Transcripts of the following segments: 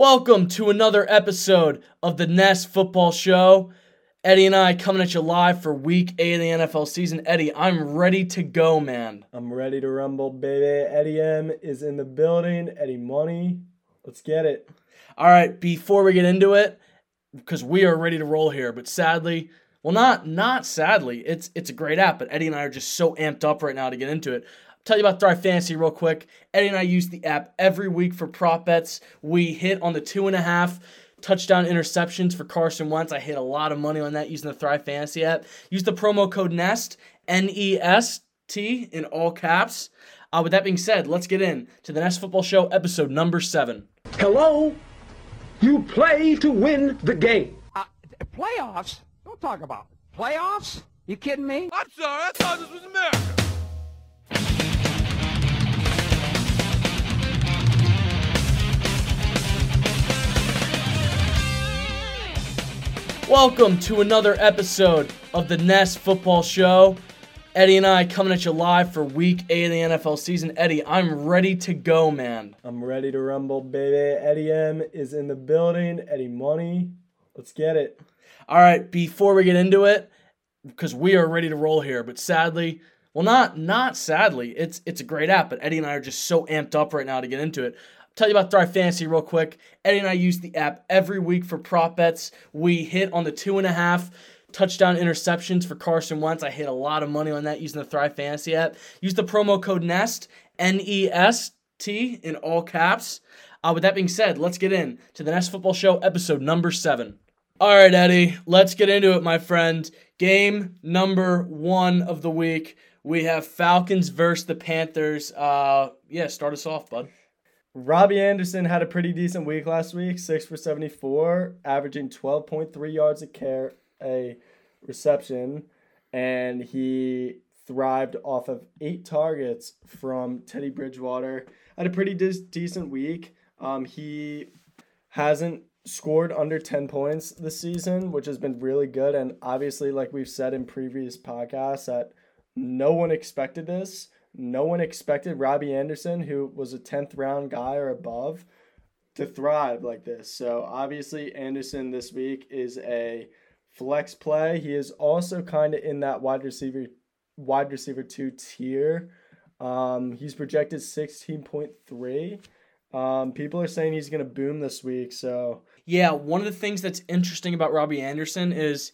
Welcome to another episode of the Nest Football Show. Eddie and I coming at you live for week eight of the NFL season. Eddie, I'm ready to go, man. I'm ready to rumble, baby. Eddie M is in the building. Eddie Money. Let's get it. All right, before we get into it, because we are ready to roll here, but sadly, well, not not sadly, it's it's a great app, but Eddie and I are just so amped up right now to get into it. Tell you about Thrive Fantasy real quick. Eddie and I use the app every week for prop bets. We hit on the two and a half touchdown interceptions for Carson Wentz. I hit a lot of money on that using the Thrive Fantasy app. Use the promo code NEST, N E S T, in all caps. Uh, with that being said, let's get in to the Nest Football Show, episode number seven. Hello? You play to win the game. Uh, playoffs? Don't talk about playoffs. You kidding me? I'm sorry, I thought this was America. Welcome to another episode of the Nest Football Show. Eddie and I coming at you live for week eight of the NFL season. Eddie, I'm ready to go, man. I'm ready to rumble, baby. Eddie M is in the building. Eddie Money. Let's get it. All right, before we get into it, because we are ready to roll here, but sadly, well, not not sadly, it's it's a great app, but Eddie and I are just so amped up right now to get into it. Tell you about Thrive Fantasy real quick. Eddie and I use the app every week for prop bets. We hit on the two and a half touchdown interceptions for Carson Wentz. I hit a lot of money on that using the Thrive Fantasy app. Use the promo code NEST, N E S T, in all caps. Uh, with that being said, let's get in to the Nest Football Show, episode number seven. All right, Eddie, let's get into it, my friend. Game number one of the week. We have Falcons versus the Panthers. Uh, yeah, start us off, bud. Robbie Anderson had a pretty decent week last week, six for 74, averaging 12.3 yards a care a reception, and he thrived off of eight targets from Teddy Bridgewater. Had a pretty de- decent week. Um, he hasn't scored under 10 points this season, which has been really good. And obviously, like we've said in previous podcasts, that no one expected this. No one expected Robbie Anderson, who was a 10th round guy or above, to thrive like this. So obviously, Anderson this week is a flex play. He is also kind of in that wide receiver wide receiver two tier. Um, he's projected 16.3. Um, people are saying he's going to boom this week. So Yeah, one of the things that's interesting about Robbie Anderson is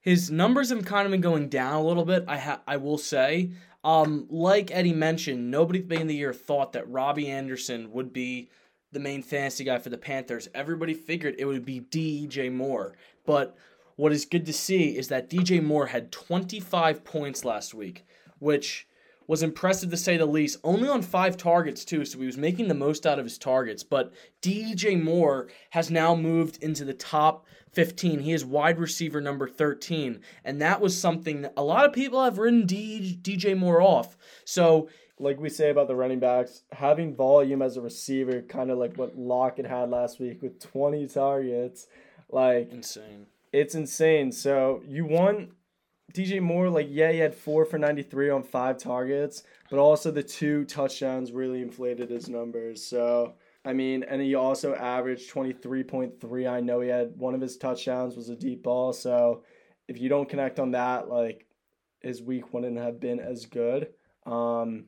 his numbers have kind of been going down a little bit. I ha- I will say, um, like Eddie mentioned, nobody at the beginning of the year thought that Robbie Anderson would be the main fantasy guy for the Panthers. Everybody figured it would be DJ Moore, but what is good to see is that DJ Moore had 25 points last week, which was impressive to say the least. Only on five targets, too, so he was making the most out of his targets. But DJ Moore has now moved into the top 15. He is wide receiver number 13. And that was something that a lot of people have written DJ Moore off. So like we say about the running backs, having volume as a receiver, kind of like what Lockett had last week with 20 targets, like insane. it's insane. So you want DJ Moore, like yeah, he had four for 93 on five targets, but also the two touchdowns really inflated his numbers. So I mean, and he also averaged 23.3. I know he had one of his touchdowns was a deep ball. So if you don't connect on that, like his week wouldn't have been as good. Um,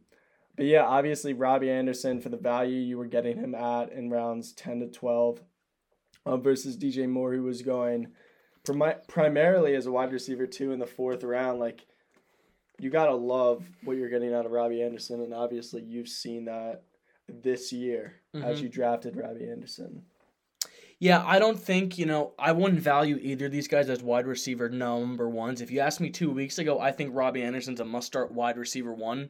but yeah, obviously Robbie Anderson for the value you were getting him at in rounds 10 to 12 uh, versus DJ Moore, who was going primarily as a wide receiver two in the fourth round. Like, you got to love what you're getting out of Robbie Anderson. And obviously, you've seen that this year as Mhm. you drafted Robbie Anderson. Yeah, I don't think, you know, I wouldn't value either of these guys as wide receiver number ones. If you asked me two weeks ago, I think Robbie Anderson's a must start wide receiver one.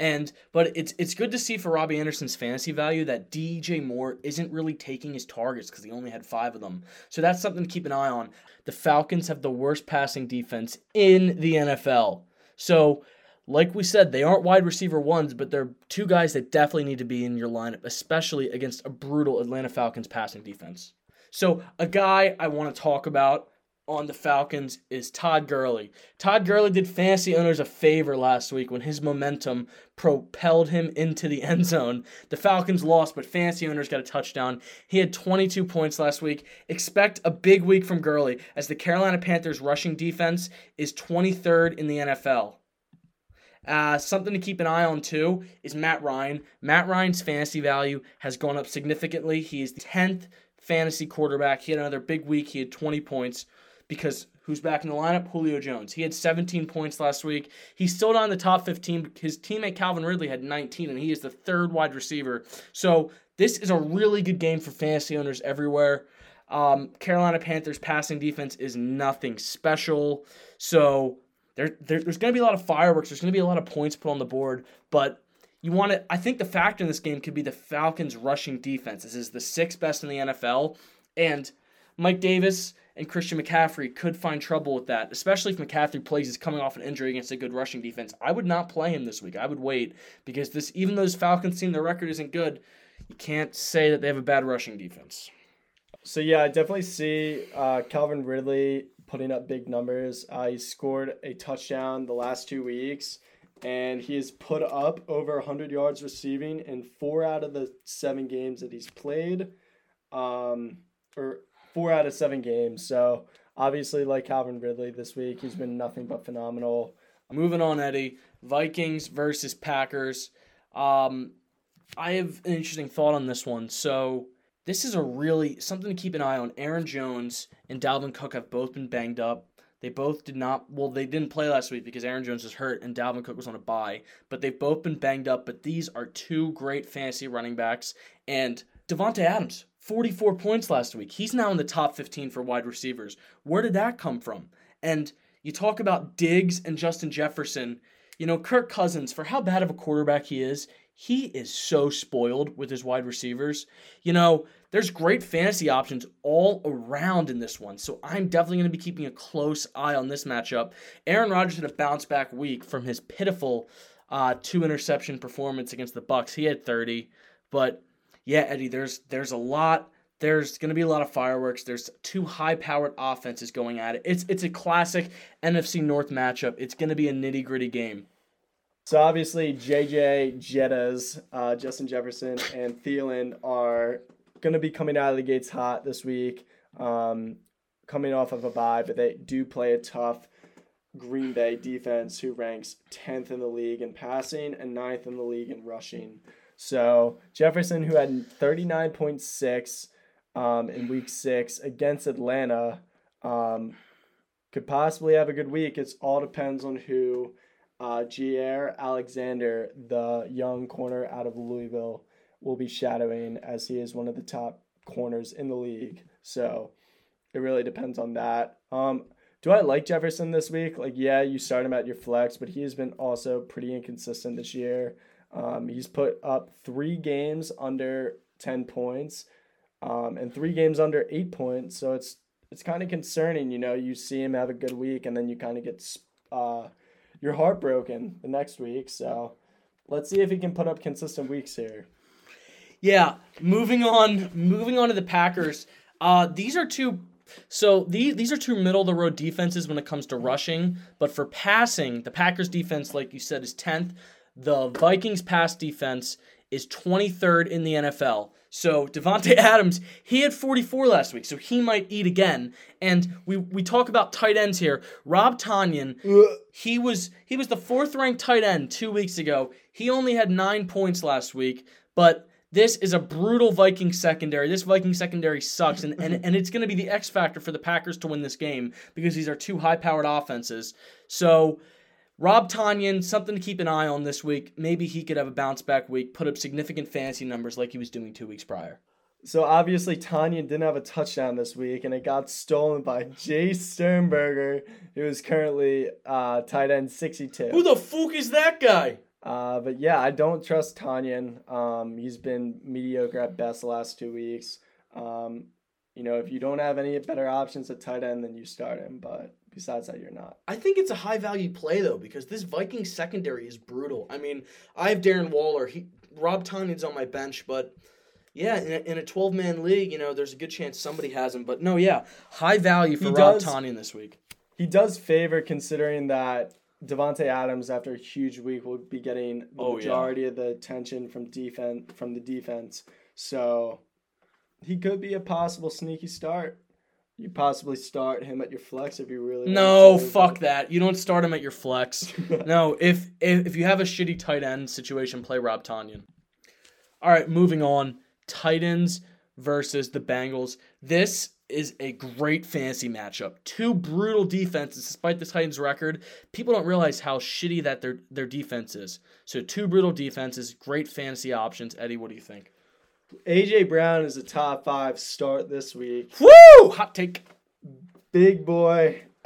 And but it's it's good to see for Robbie Anderson's fantasy value that DJ Moore isn't really taking his targets because he only had five of them. So that's something to keep an eye on. The Falcons have the worst passing defense in the NFL. So like we said, they aren't wide receiver ones, but they're two guys that definitely need to be in your lineup, especially against a brutal Atlanta Falcons passing defense. So, a guy I want to talk about on the Falcons is Todd Gurley. Todd Gurley did fantasy owners a favor last week when his momentum propelled him into the end zone. The Falcons lost, but fantasy owners got a touchdown. He had 22 points last week. Expect a big week from Gurley as the Carolina Panthers rushing defense is 23rd in the NFL. Uh, something to keep an eye on too is Matt Ryan. Matt Ryan's fantasy value has gone up significantly. He is the 10th fantasy quarterback. He had another big week. He had 20 points because who's back in the lineup? Julio Jones. He had 17 points last week. He's still not in the top 15. His teammate Calvin Ridley had 19, and he is the third wide receiver. So this is a really good game for fantasy owners everywhere. Um, Carolina Panthers passing defense is nothing special. So there, there there's going to be a lot of fireworks. There's going to be a lot of points put on the board, but you want to. I think the factor in this game could be the Falcons' rushing defense. This is the sixth best in the NFL, and Mike Davis and Christian McCaffrey could find trouble with that, especially if McCaffrey plays is coming off an injury against a good rushing defense. I would not play him this week. I would wait because this, even though this Falcons team, their record isn't good, you can't say that they have a bad rushing defense. So yeah, I definitely see uh, Calvin Ridley putting up big numbers. Uh, he scored a touchdown the last two weeks, and he has put up over 100 yards receiving in four out of the seven games that he's played, um, or four out of seven games. So obviously, like Calvin Ridley this week, he's been nothing but phenomenal. Moving on, Eddie. Vikings versus Packers. Um, I have an interesting thought on this one. So this is a really something to keep an eye on. Aaron Jones and Dalvin Cook have both been banged up. They both did not well, they didn't play last week because Aaron Jones was hurt and Dalvin Cook was on a bye, but they've both been banged up, but these are two great fantasy running backs and Davante Adams, 44 points last week. He's now in the top 15 for wide receivers. Where did that come from? And you talk about Diggs and Justin Jefferson. You know, Kirk Cousins, for how bad of a quarterback he is, he is so spoiled with his wide receivers. You know, there's great fantasy options all around in this one. So I'm definitely going to be keeping a close eye on this matchup. Aaron Rodgers had a bounce back week from his pitiful uh, two interception performance against the Bucs. He had 30, but yeah, Eddie, there's there's a lot. There's going to be a lot of fireworks. There's two high-powered offenses going at it. It's it's a classic NFC North matchup. It's going to be a nitty-gritty game. So obviously, JJ Jettas, uh, Justin Jefferson, and Thielen are going to be coming out of the gates hot this week, um, coming off of a bye, but they do play a tough Green Bay defense who ranks 10th in the league in passing and 9th in the league in rushing. So Jefferson, who had 39.6 um, in week six against Atlanta, um, could possibly have a good week. It all depends on who uh, Alexander, the young corner out of Louisville, will be shadowing as he is one of the top corners in the league. So it really depends on that. Um, do I like Jefferson this week? Like, yeah, you start him at your flex, but he has been also pretty inconsistent this year. Um, he's put up three games under 10 points um, and three games under eight points. So it's it's kind of concerning. You know, you see him have a good week and then you kind of get uh, you're heartbroken the next week. So let's see if he can put up consistent weeks here. Yeah, moving on. Moving on to the Packers. Uh, these are two. So these these are two middle of the road defenses when it comes to rushing, but for passing, the Packers defense, like you said, is tenth. The Vikings pass defense is 23rd in the NFL. So Davante Adams, he had 44 last week, so he might eat again. And we we talk about tight ends here. Rob Tonyan, he was he was the fourth ranked tight end two weeks ago. He only had nine points last week, but this is a brutal Viking secondary. This Viking secondary sucks, and, and, and it's going to be the X factor for the Packers to win this game because these are two high powered offenses. So Rob Tonyan, something to keep an eye on this week. Maybe he could have a bounce back week, put up significant fantasy numbers like he was doing two weeks prior. So obviously Tonyan didn't have a touchdown this week, and it got stolen by Jace Sternberger, who is currently uh, tight end 62. Who the fuck is that guy? Uh, but yeah, I don't trust Tonyan. Um, he's been mediocre at best the last two weeks. Um, you know, if you don't have any better options at tight end, then you start him. But besides that, you're not. I think it's a high value play though because this Viking secondary is brutal. I mean, I have Darren Waller. He Rob Tonyan's on my bench, but Yeah, in a, in a 12 man league, you know, there's a good chance somebody has him. But no, yeah, high value for He Rob does- Tonyan this week. He does favor considering that Davante Adams, after a huge week, will be getting the Oh, yeah. majority of the attention from defense from the defense. So he could be a possible sneaky start. You possibly start him at your flex if you really No, want to, fuck that. You don't start him at your flex. no, if, if if you have a shitty tight end situation, play Rob Tonyan. All right, moving on. Titans versus the Bengals. This is a great fantasy matchup. Two brutal defenses, despite the Titans' record. People don't realize how shitty that their their defense is. So two brutal defenses, great fantasy options. Eddie, what do you think? AJ Brown is a top five start this week. Woo! Hot take. Big boy.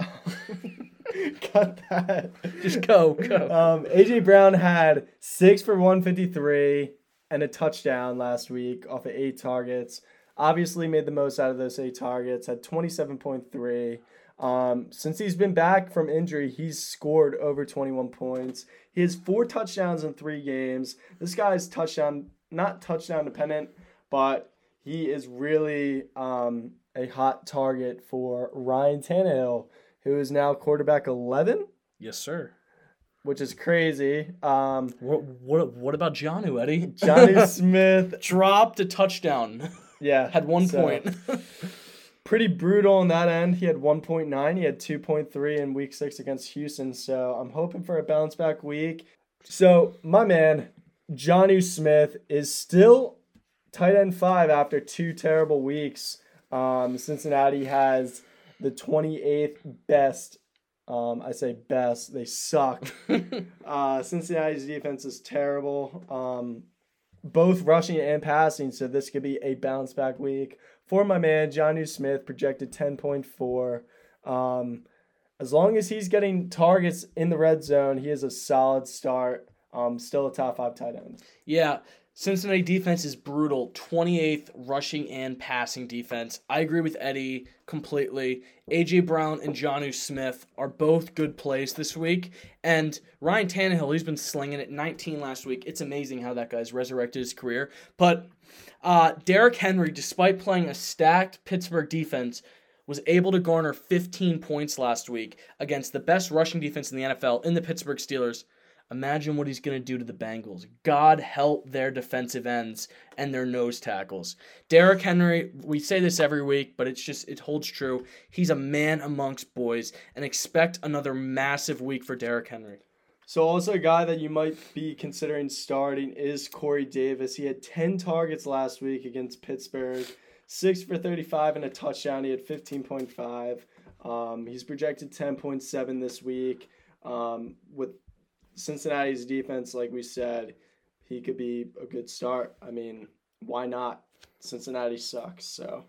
Cut that. Just go, go. Um, AJ Brown had six for 153 and a touchdown last week off of eight targets. Obviously, made the most out of those eight targets. Had 27.3. Um, since he's been back from injury, he's scored over 21 points. He has four touchdowns in three games. This guy's touchdown, not touchdown dependent, but he is really um, a hot target for Ryan Tannehill, who is now quarterback 11 yes, sir. which is crazy. Um, What what what about Jonnu, Eddie? Johnny Smith, dropped a touchdown. yeah, Had one so, point. Pretty brutal on that end. He had 1.9. He had 2.3 in week six against Houston. So I'm hoping for a bounce back week. So my man, Johnny Smith, is still tight end five after two terrible weeks. Um, Cincinnati has the 28th best. Um, I say best. They suck. uh, Cincinnati's defense is terrible. Um, both rushing and passing, so this could be a bounce back week for my man Jonnu Smith, projected ten point four. Um, as long as he's getting targets in the red zone, he is a solid start. Um, still a top five tight end. yeah, Cincinnati defense is brutal. 28th rushing and passing defense. I agree with Eddie completely. AJ Brown and Jonnu Smith are both good plays this week. And Ryan Tannehill, he's been slinging it 19 last week. It's amazing how that guy's resurrected his career. But uh, Derrick Henry, despite playing a stacked Pittsburgh defense, was able to garner 15 points last week against the best rushing defense in the NFL in the Pittsburgh Steelers. Imagine what he's going to do to the Bengals. God help their defensive ends and their nose tackles. Derrick Henry, we say this every week, but it's just, it holds true. He's a man amongst boys, and expect another massive week for Derrick Henry. So also a guy that you might be considering starting is Corey Davis. He had 10 targets last week against Pittsburgh, 6 for 35 and a touchdown. He had 15.5. Um, he's projected 10.7 this week. Um, with Cincinnati's defense, like we said, he could be a good start. I mean, why not? Cincinnati sucks, so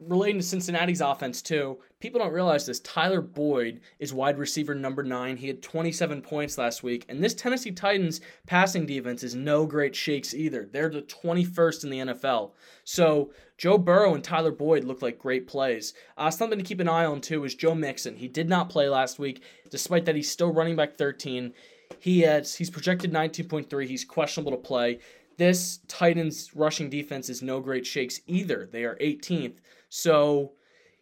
relating to Cincinnati's offense too, people don't realize this. Tyler Boyd is wide receiver number nine. He had 27 points last week, and this Tennessee Titans passing defense is no great shakes either. They're the 21st in the NFL. So Joe Burrow and Tyler Boyd look like great plays. Uh, something to keep an eye on too is Joe Mixon. He did not play last week, despite that he's still running back 13. He has he's projected 19.3. He's questionable to play. This Titans rushing defense is no great shakes either. They are 18th. So,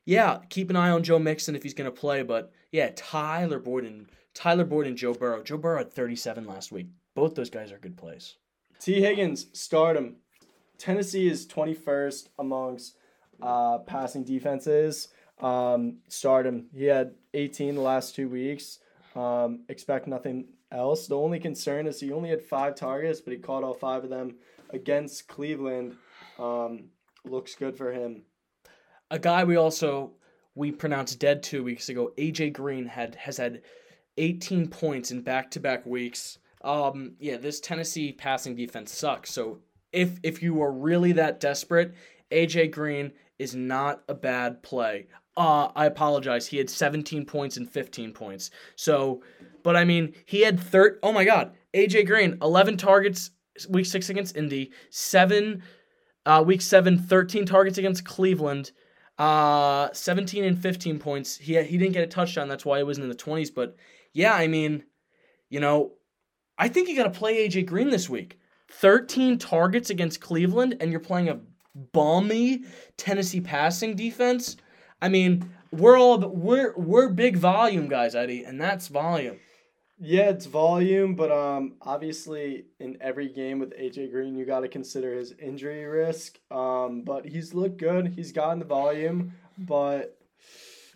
yeah, keep an eye on Joe Mixon if he's going to play. But yeah, Tyler Boyd and Tyler Boyd and Joe Burrow. Joe Burrow had 37 last week. Both those guys are good plays. Tee Higgins, stardom. Tennessee is 21st amongst uh, passing defenses. Um, start him. He had 18 the last two weeks. Um, expect nothing else. The only concern is he only had five targets, but he caught all five of them against Cleveland. Um, looks good for him. A guy we also we pronounced dead two weeks ago. AJ Green had has had 18 points in back to back weeks. Um, yeah, this Tennessee passing defense sucks. So if if you are really that desperate, AJ Green is not a bad play. Uh, I apologize. He had 17 points and 15 points. So, but I mean, he had third. Oh my God, AJ Green, 11 targets week six against Indy, seven uh, week seven, 13 targets against Cleveland, uh, 17 and 15 points. He he didn't get a touchdown. That's why he wasn't in the 20s. But yeah, I mean, you know, I think you got to play AJ Green this week. 13 targets against Cleveland, and you're playing a balmy Tennessee passing defense. I mean, we're all we're we're big volume guys, Eddie, and that's volume. Yeah, it's volume, but um, obviously in every game with AJ Green, you got to consider his injury risk. Um, but he's looked good. He's gotten the volume, but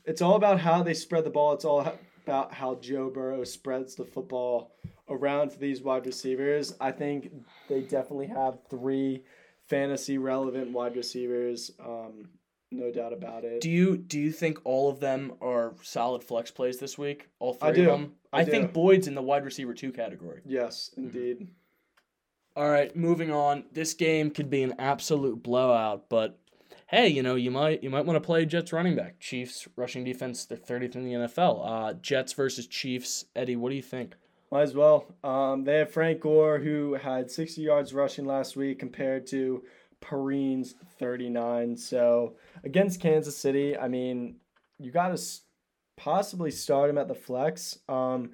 it's all about how they spread the ball. It's all about how Joe Burrow spreads the football around for these wide receivers. I think they definitely have three fantasy relevant wide receivers. Um, no doubt about it. Do you do you think all of them are solid flex plays this week? All three I do. of them. I think do. Boyd's in the wide receiver two category. yes, indeed. All right, moving on. This game could be an absolute blowout, but hey, you know you might you might want to play Jets running back. Chiefs rushing defense, they're thirtieth in the NFL. Uh, Jets versus Chiefs. Eddie, what do you think? Might as well. Um, they have Frank Gore, who had 60 yards rushing last week compared to Perine's 39. So against Kansas City, I mean, you got to possibly start him at the flex. Um,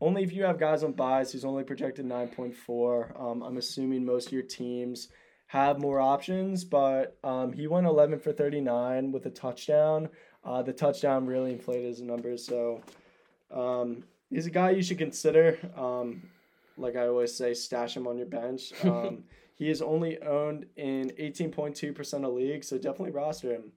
only if you have guys on buys. He's only projected 9.4. Um, I'm assuming most of your teams have more options, but um, he went 11 for 39 with a touchdown. Uh, the touchdown really inflated his numbers. So um, he's a guy you should consider. Um, like I always say, stash him on your bench. Um, he is only owned in 18.2% of leagues, so definitely roster him.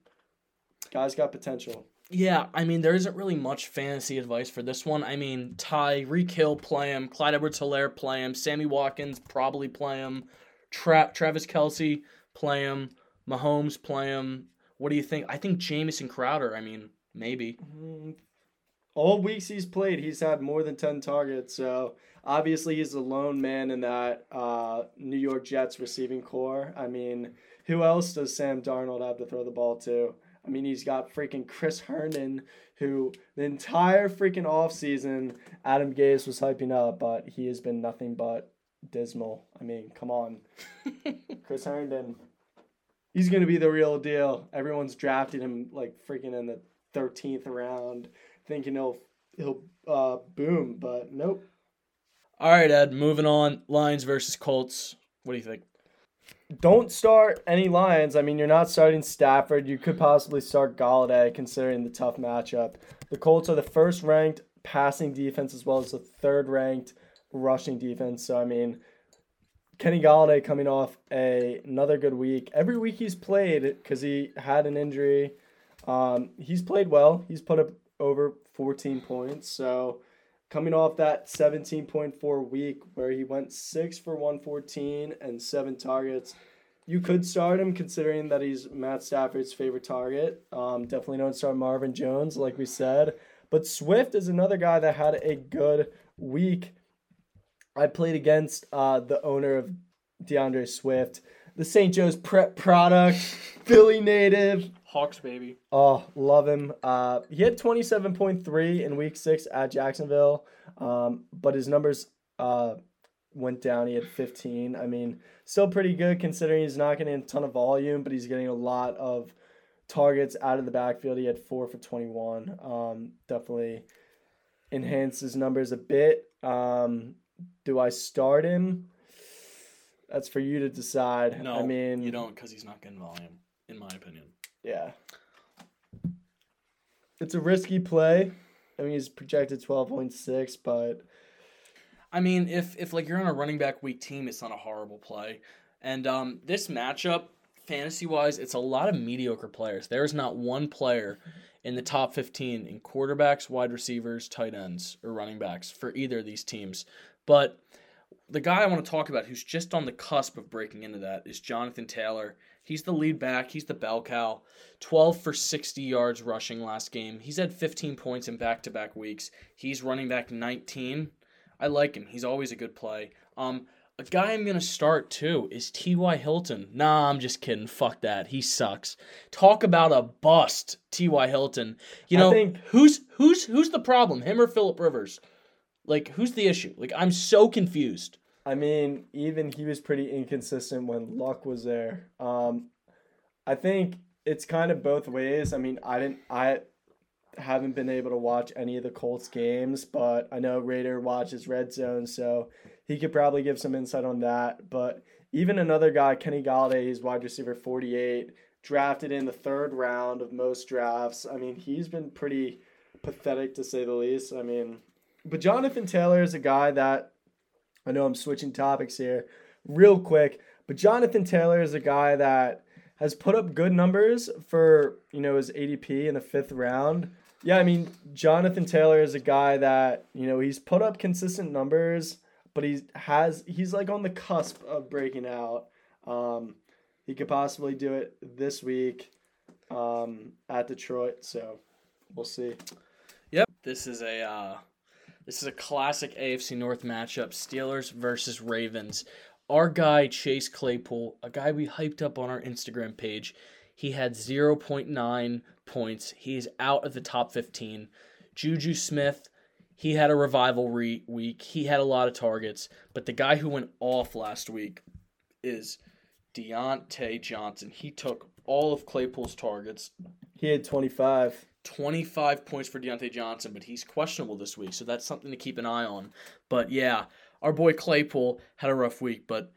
Guy's got potential. Yeah, I mean there isn't really much fantasy advice for this one. I mean Tyreek Hill play him, Clyde Edwards Helaire play him, Sammy Watkins probably play him, Tra- Travis Kelce play him, Mahomes play him. What do you think? I think Jamison Crowder. I mean maybe. Mm, All weeks he's played, he's had more than 10 targets. So obviously he's the lone man in that uh, New York Jets receiving core. I mean, who else does Sam Darnold have to throw the ball to? I mean, he's got freaking Chris Herndon, who the entire freaking offseason Adam Gase was hyping up, but he has been nothing but dismal. I mean, come on. Chris Herndon. He's going to be the real deal. Everyone's drafting him like freaking in the 13th round, thinking he'll he'll uh, boom, but nope. All right, Ed. Moving on. Lions versus Colts. What do you think? Don't start any Lions. I mean, you're not starting Stafford. You could possibly start Golladay, considering the tough matchup. The Colts are the first ranked passing defense as well as the third ranked rushing defense. So I mean, Kenny Golladay coming off a another good week. Every week he's played because he had an injury. Um, he's played well. He's put up over 14 points. So coming off that 17.4 week where he went 6 for 114 and 7 targets, you could start him considering that he's Matt Stafford's favorite target. Um, definitely don't start Marvin Jones, like we said. But Swift is another guy that had a good week. I played against uh, the owner of D'Andre Swift, the St. Joe's prep product, Philly native. Hawks, baby. Oh, love him. Uh, he had 27.3 in week six at Jacksonville, um, but his numbers uh, went down. He had 15. I mean, still pretty good considering he's not getting a ton of volume, but he's getting a lot of targets out of the backfield. He had four for 21. Um, definitely enhanced his numbers a bit. Um, do I start him? That's for you to decide. No, I mean, you don't because he's not getting volume, in my opinion. Yeah. It's a risky play. I mean, he's projected 12.6, but I mean, if if like you're on a running back weak team, it's not a horrible play. And um, this matchup, fantasy wise, it's a lot of mediocre players. There is not one player in the top 15 in quarterbacks, wide receivers, tight ends, or running backs for either of these teams. But the guy I want to talk about who's just on the cusp of breaking into that is Jonathan Taylor. He's the lead back. He's the bell cow. 12 for 60 yards rushing last game. He's had 15 points in back to back weeks. He's running back 19. I like him. He's always a good play. Um, a guy I'm gonna start too is T.Y. Hilton. Nah, I'm just kidding. Fuck that. He sucks. Talk about a bust, T.Y. Hilton. You I know think- who's who's who's the problem? Him or Philip Rivers? Like who's the issue? Like I'm so confused. I mean, even he was pretty inconsistent when Luck was there. Um, I think it's kind of both ways. I mean, I didn't, I haven't been able to watch any of the Colts games, but I know Raider watches Red Zone, so he could probably give some insight on that. But even another guy, Kenny Golladay, he's wide receiver 48, drafted in the third round of most drafts. I mean, he's been pretty pathetic to say the least. I mean, but Jonathan Taylor is a guy that I know I'm switching topics here real quick, but Jonathan Taylor is a guy that has put up good numbers for, you know, his ADP in the fifth round. Yeah, I mean, Jonathan Taylor is a guy that, you know, he's put up consistent numbers, but he has he's like on the cusp of breaking out. Um, he could possibly do it this week um, at Detroit, so we'll see. Yep. This is a uh, this is a classic AFC North matchup: Steelers versus Ravens. Our guy Chase Claypool, a guy we hyped up on our Instagram page, he had 0.9 points. He is out of the top 15. Juju Smith, he had a revival re- week. He had a lot of targets, but the guy who went off last week is Diontae Johnson. He took all of Claypool's targets. He had 25. 25 points for Diontae Johnson, but he's questionable this week, so that's something to keep an eye on. But yeah, our boy Claypool had a rough week, but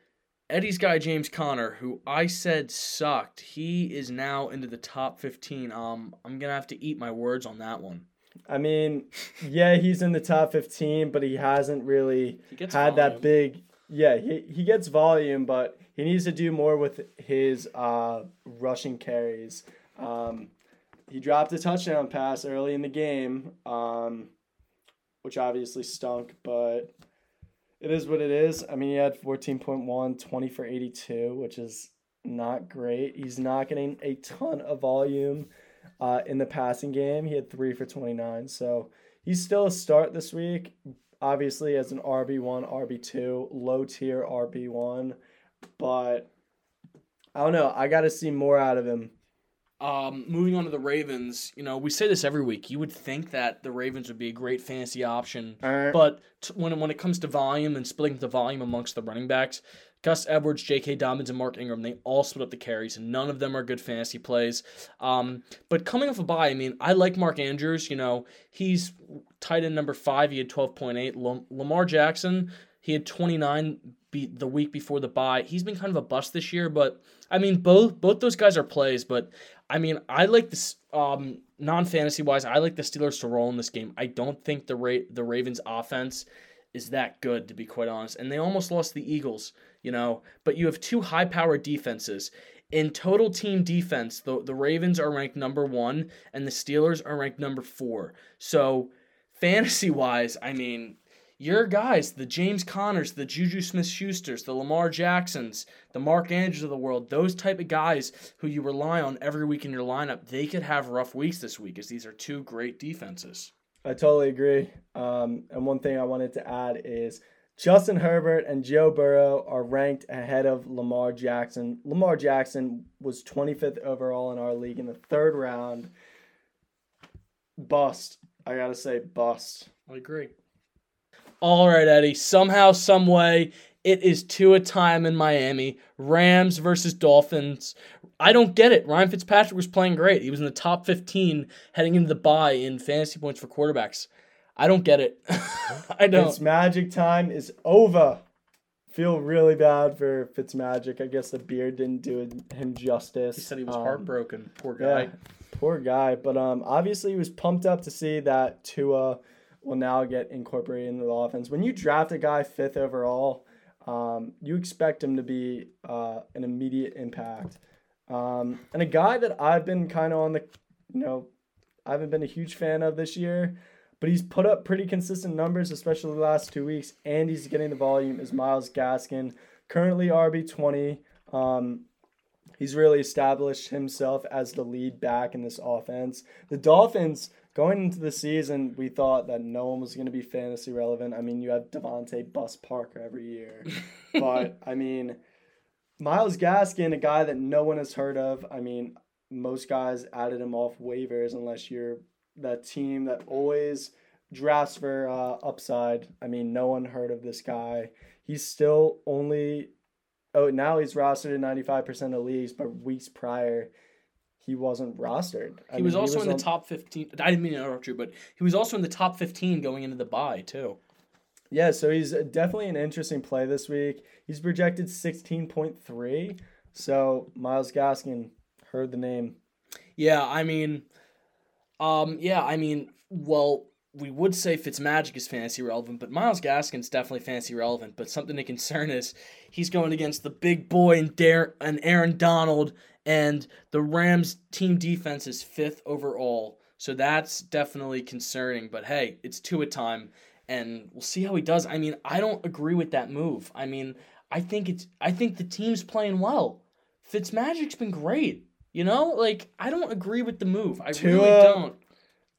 Eddie's guy James Conner, who I said sucked, he is now into the top 15. Um, I'm gonna have to eat my words on that one. I mean, yeah, he's in the top 15, but he hasn't really He had that big. Yeah, he, he gets volume, but he needs to do more with his uh, rushing carries. Um, he dropped a touchdown pass early in the game, um, which obviously stunk, but it is what it is. I mean, he had 14.1, 20 for 82, which is not great. He's not getting a ton of volume uh, in the passing game. He had three for 29. So he's still a start this week, obviously, as an RB1, RB2, low tier RB1. But I don't know. I got to see more out of him. Um, moving on to the Ravens, you know, we say this every week. You would think that the Ravens would be a great fantasy option, Uh, but t- when when it comes to volume and splitting the volume amongst the running backs, Gus Edwards, J.K. Dobbins, and Mark Ingram, they all split up the carries, and none of them are good fantasy plays. Um, but coming off a bye, I mean, I like Mark Andrews. You know, he's tight end number five. He had twelve point eight. Lam- Lamar Jackson, he had twenty nine. Be- the week before the bye, he's been kind of a bust this year. But I mean, both both those guys are plays. But I mean, I like this um, non fantasy wise. I like the Steelers to roll in this game. I don't think the Ra- the Ravens offense is that good to be quite honest. And they almost lost the Eagles, you know. But you have two high powered defenses. In total team defense, the the Ravens are ranked number one, and the Steelers are ranked number four. So fantasy wise, I mean. Your guys, the James Conners, the Juju Smith Schusters, the Lamar Jacksons, the Mark Andrews of the world, those type of guys who you rely on every week in your lineup, they could have rough weeks this week as these are two great defenses. I totally agree. Um, and one thing I wanted to add is Justin Herbert and Joe Burrow are ranked ahead of Lamar Jackson. Lamar Jackson was 25th overall in our league in the third round. Bust. I gotta say, bust. I agree. All right, Eddie. Somehow, some way, it is Tua time in Miami. Rams versus Dolphins. I don't get it. Ryan Fitzpatrick was playing great. He was in the top 15 heading into the bye in fantasy points for quarterbacks. I don't get it. I don't. Fitz magic time is over. Feel really bad for Fitzmagic. I guess the beard didn't do him justice. He said he was Um, heartbroken. Poor guy. Yeah, poor guy. But um, obviously he was pumped up to see that Tua will now get incorporated into the offense. When you draft a guy fifth overall, um, you expect him to be uh, an immediate impact. Um, and a guy that I've been kind of on the, you know, I haven't been a huge fan of this year, but he's put up pretty consistent numbers, especially the last two weeks, and he's getting the volume. Is Myles Gaskin currently RB twenty? Um, he's really established himself as the lead back in this offense. The Dolphins going into the season, we thought that no one was going to be fantasy relevant. I mean, you have DeVante Bus Parker every year, but I mean, Myles Gaskin, a guy that no one has heard of. I mean, most guys added him off waivers unless you're that team that always drafts for uh, upside. I mean, no one heard of this guy. He's still only oh now he's rostered in ninety five percent of leagues, but weeks prior he wasn't rostered. I He was mean, also in the on- top 15. I didn't mean to interrupt you, but he was also in the top 15 going into the bye, too. Yeah, so he's definitely an interesting play this week. He's projected 16.3. So Myles Gaskin heard the name. Yeah, I mean, um, yeah, I mean, well, we would say Fitzmagic is fantasy relevant, but Myles Gaskin's definitely fantasy relevant. But something to concern is he's going against the big boy and Dar- and Aaron Donald, and the Rams team defense is fifth overall. So that's definitely concerning. But hey, it's Tua time, and we'll see how he does. I mean, I don't agree with that move. I mean, I think it's I think the team's playing well. Fitzmagic's been great. You know, like I don't agree with the move. I really don't.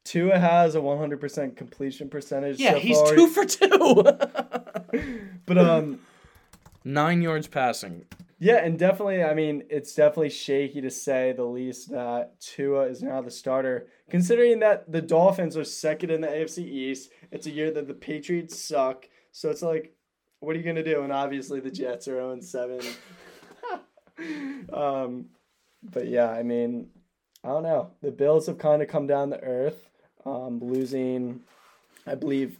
Tua has a 100% completion percentage. Yeah, so he's far. two for two. But um, Nine yards passing. Yeah, and definitely, I mean, it's definitely shaky to say the least that Tua is now the starter, considering that the Dolphins are second in the AFC East. It's a year that the Patriots suck, so it's like, what are you gonna do? And obviously, the Jets are 0 7. um, but yeah, I mean, I don't know. The Bills have kind of come down to earth, um, losing, I believe,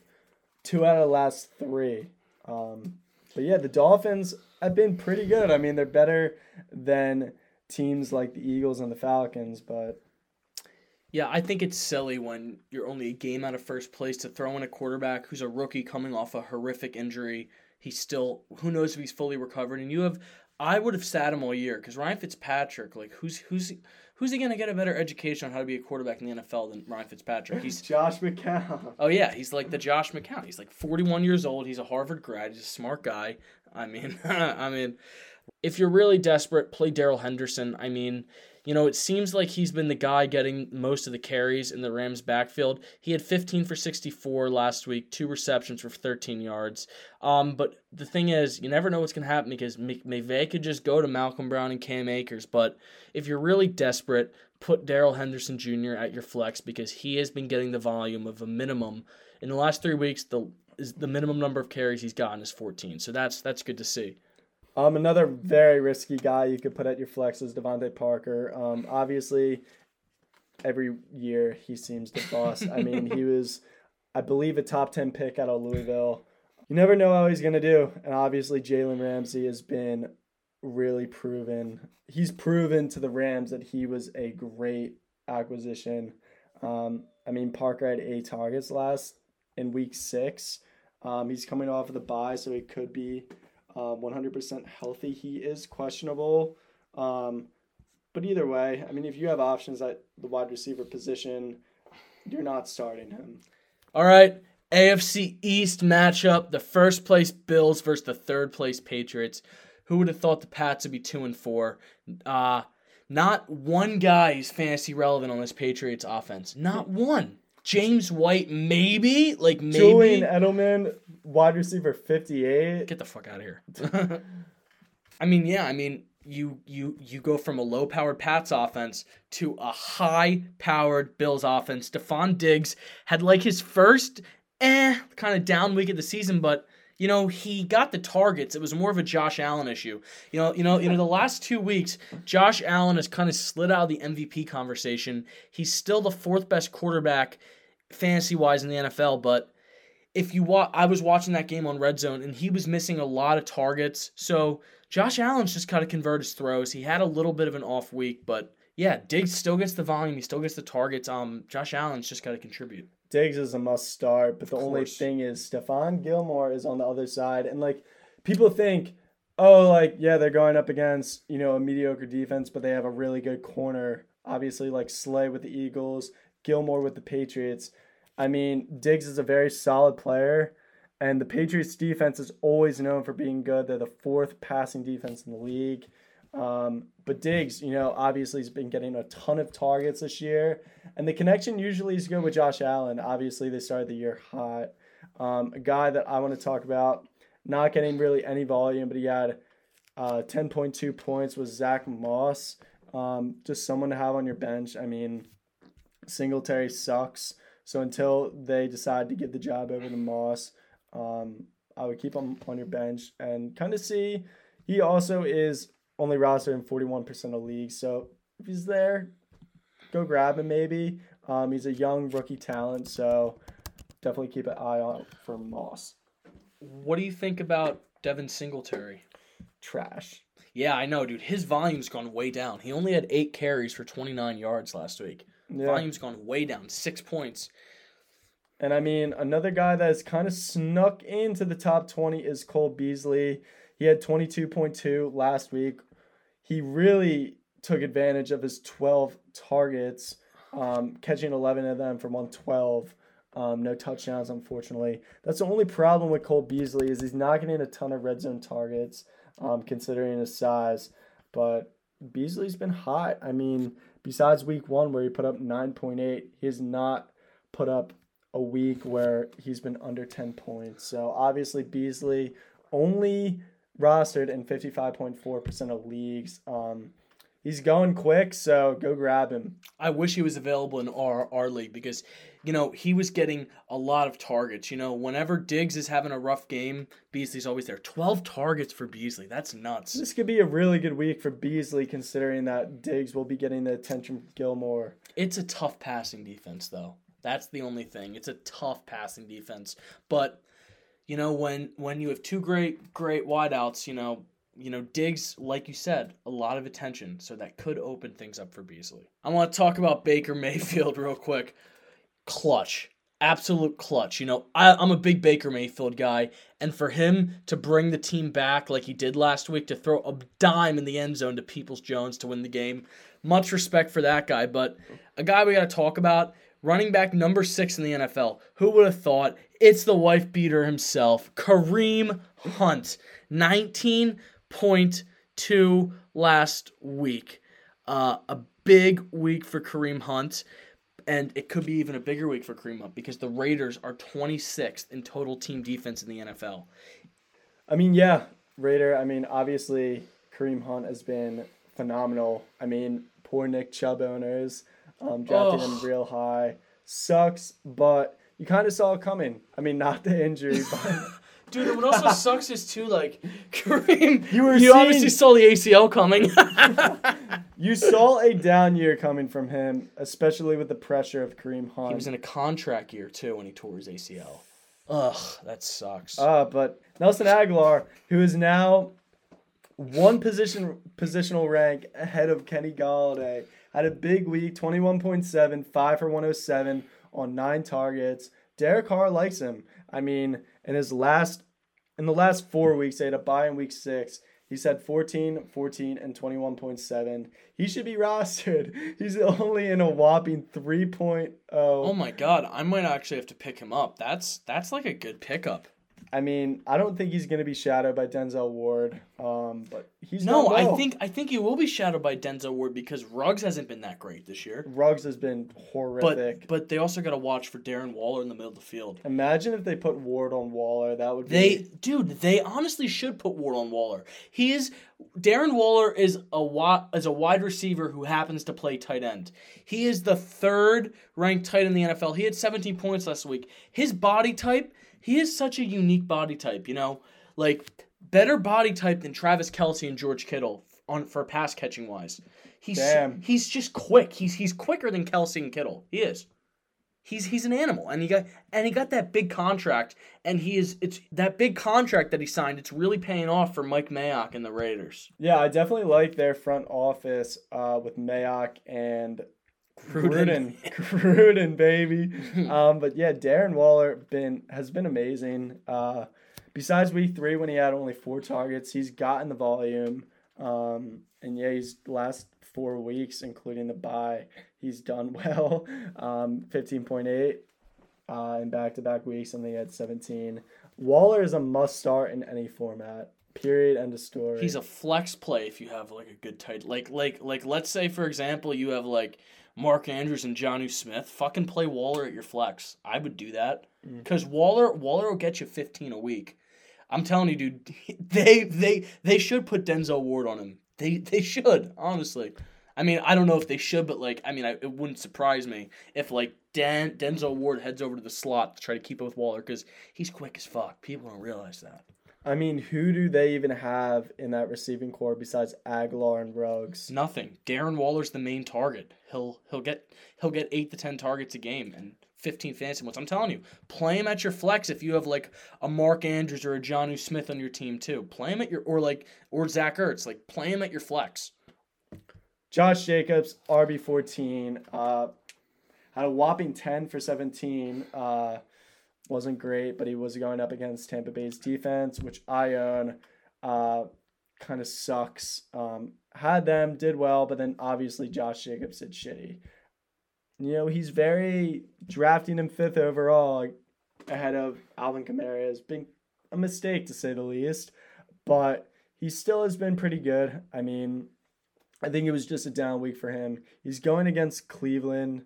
two out of the last three. Um, but yeah, the Dolphins have been pretty good. I mean, they're better than teams like the Eagles and the Falcons, but Yeah, I think it's silly when you're only a game out of first place to throw in a quarterback who's a rookie coming off a horrific injury. He's still who knows if he's fully recovered, and you have. I would have sat him all year because Ryan Fitzpatrick, like who's who's who's he gonna get a better education on how to be a quarterback in the NFL than Ryan Fitzpatrick? He's Josh McCown. Oh yeah, he's like the Josh McCown. He's like 41 years old. He's a Harvard grad. He's a smart guy. I mean, I mean, if you're really desperate, play Darrell Henderson. I mean, you know, it seems like he's been the guy getting most of the carries in the Rams' backfield. He had 15 for 64 last week, two receptions for 13 yards. Um, but the thing is, you never know what's going to happen because Mc- McVay could just go to Malcolm Brown and Cam Akers. But if you're really desperate, put Darrell Henderson Jr. at your flex because he has been getting the volume of a minimum in the last three weeks. The is the minimum number of carries he's gotten is 14. So that's that's good to see. Um, another very risky guy you could put at your flex is DeVante Parker. Um, obviously, every year he seems to bust. I mean, he was, I believe, a top 10 pick out of Louisville. You never know how he's going to do. And obviously, Jalen Ramsey has been really proven. He's proven to the Rams that he was a great acquisition. Um, I mean, Parker had eight targets last in week six. Um, he's coming off of the bye, so he could be uh, 100% healthy. He is questionable. Um, but either way, I mean, if you have options at the wide receiver position, you're not starting him. All right, AFC East matchup: the first place Bills versus the third place Patriots. Who would have thought the Pats would be two and four? Uh not one guy is fantasy relevant on this Patriots offense. Not one. James White, maybe, like maybe. Julian Edelman, wide receiver 58. Get the fuck out of here. I mean, yeah, I mean, you you you go from a low powered Pats offense to a high powered Bills offense. Stefon Diggs had like his first eh kind of down week of the season, but you know, he got the targets. It was more of a Josh Allen issue. You know, you know, you know, the last two weeks, Josh Allen has kind of slid out of the MVP conversation. He's still the fourth best quarterback fantasy wise in the NFL, but if you wa- I was watching that game on Red Zone and he was missing a lot of targets. So Josh Allen's just got to convert his throws. He had a little bit of an off week, but yeah, Diggs still gets the volume. He still gets the targets. Um, Josh Allen's just got to contribute. Diggs is a must start, but the only thing is Stephon Gilmore is on the other side, and like people think, oh, like yeah, they're going up against you know a mediocre defense, but they have a really good corner. Obviously, like Slay with the Eagles, Gilmore with the Patriots. I mean, Diggs is a very solid player, and the Patriots defense is always known for being good. They're the fourth passing defense in the league. Um, but Diggs, you know, obviously he's been getting a ton of targets this year, and the connection usually is good with Josh Allen. Obviously, they started the year hot. Um, a guy that I want to talk about, not getting really any volume, but he had uh, 10.2 points was Zack Moss. Um, just someone to have on your bench. I mean, Singletary sucks. So until they decide to give the job over to Moss, um, I would keep him on your bench and kind of see. He also is only rostered in 41% of leagues. So if he's there, go grab him maybe. Um, he's a young rookie talent, so definitely keep an eye out for Moss. what do you think about Devin Singletary? Trash. Yeah, I know, dude. His volume's gone way down. He only had eight carries for 29 yards last week. Yeah. Volume's gone way down, six points. And I mean, another guy that has kind of snuck into the top 20 is Cole Beasley. He had 22.2 last week. He really took advantage of his 12 targets, um, catching 11 of them from 112. Um, no touchdowns, unfortunately. That's the only problem with Cole Beasley is he's not getting a ton of red zone targets, um, considering his size. But Beasley's been hot. I mean, besides week one where he put up 9.8, he has not put up a week where he's been under 10 points. So obviously Beasley only rostered in 55.4% of leagues. Um, he's going quick, so go grab him. I wish he was available in our our league because, you know, he was getting a lot of targets. You know, whenever Diggs is having a rough game, Beasley's always there. Twelve targets for Beasley. That's nuts. This could be a really good week for Beasley considering that Diggs will be getting the attention from Gilmore. It's a tough passing defense, though. That's the only thing. It's a tough passing defense. But you know, when when you have two great great wideouts, you know, you know, Diggs, like you said, a lot of attention, so that could open things up for Beasley. I want to talk about Baker Mayfield real quick. Clutch. Absolute clutch. You know, I, I'm a big Baker Mayfield guy, and for him to bring the team back like he did last week to throw a dime in the end zone to Peoples Jones to win the game, much respect for that guy. But a guy we got to talk about, running back number six in the NFL. Who would have thought? It's the wife beater himself, Kareem Hunt. 19.2 last week. Uh, a big week for Kareem Hunt. And it could be even a bigger week for Kareem Hunt because the Raiders are 26th in total team defense in the NFL. I mean, yeah, Raider. I mean, obviously, Kareem Hunt has been phenomenal. I mean, poor Nick Chubb owners um, drafting him real high. Sucks, but you kind of saw it coming. I mean, not the injury, but Dude, what also sucks is too like Kareem. You were you obviously saw the ACL coming. you saw a down year coming from him, especially with the pressure of Kareem Hunt. he was in a contract year too when he tore his ACL. Ugh, that sucks. Uh, but Nelson Agholor, who is now one position positional rank ahead of Kenny Golladay, had a big week, 21.7, 5 for 107 on nine targets. Derek Carr likes him. I mean, in his last in the last four weeks, they had a bye in week six. He's had 14, 14, and 21.7. He should be rostered. He's only in a whopping 3.0. oh my god, I might actually have to pick him up. That's that's like a good pickup. I mean, I don't think he's going to be shadowed by Denzel Ward, um, but he's No, I think I think he will be shadowed by Denzel Ward because Ruggs hasn't been that great this year. Ruggs has been horrific. But but they also got to watch for Darren Waller in the middle of the field. Imagine if they put Ward on Waller. That would be. They, dude, they honestly should put Ward on Waller. He is Darren Waller is a wi- is a wide receiver who happens to play tight end. He is the third ranked tight in the NFL. He had 17 points last week. His body type, he is such a unique body type. You know, like better body type than Travis Kelce and George Kittle on for pass catching wise. He's Damn. he's just quick. He's he's quicker than Kelce and Kittle. He is. He's he's an animal, and he got and he got that big contract, and he is it's that big contract that he signed. It's really paying off for Mike Mayock and the Raiders. yeah, I definitely like their front office uh, with Mayock and Gruden. Gruden, baby. um, but yeah, Darren Waller been has been amazing. Uh, besides week three when he had only four targets, he's gotten the volume. Um, and yeah, he's last four weeks, including the bye, he's done well. Um, fifteen point eight uh, in back to back weeks, and they had seventeen. Waller is a must start in any format. Period. End of story. He's a flex play if you have like a good tight like like like let's say for example you have like Mark Andrews and Jonnu Smith. Fucking play Waller at your flex. I would do that mm. because Waller Waller will get you fifteen a week. I'm telling you, dude. They they they should put Denzel Ward on him. They they should honestly. I mean, I don't know if they should, but like, I mean, I, it wouldn't surprise me if like Dan Denzel Ward heads over to the slot to try to keep up with Waller because he's quick as fuck. People don't realize that. I mean, who do they even have in that receiving corps besides Agholor and Ruggs? Nothing. Darren Waller's the main target. He'll he'll get he'll get eight to ten targets a game and 15 fantasy points. I'm telling you, play him at your flex if you have like a Mark Andrews or a Jonnu Smith on your team too. Play him at your or like or Zach Ertz. Like play him at your flex. Josh Jacobs, RB fourteen, uh, had a whopping ten for seventeen. Uh, wasn't great, but he was going up against Tampa Bay's defense, which I own. Uh, kind of sucks. Um, had them, did well, but then obviously Josh Jacobs did shitty. You know, he's very drafting him fifth overall ahead of Alvin Kamara has been a mistake to say the least, but he still has been pretty good. I mean, I think it was just a down week for him. He's going against Cleveland,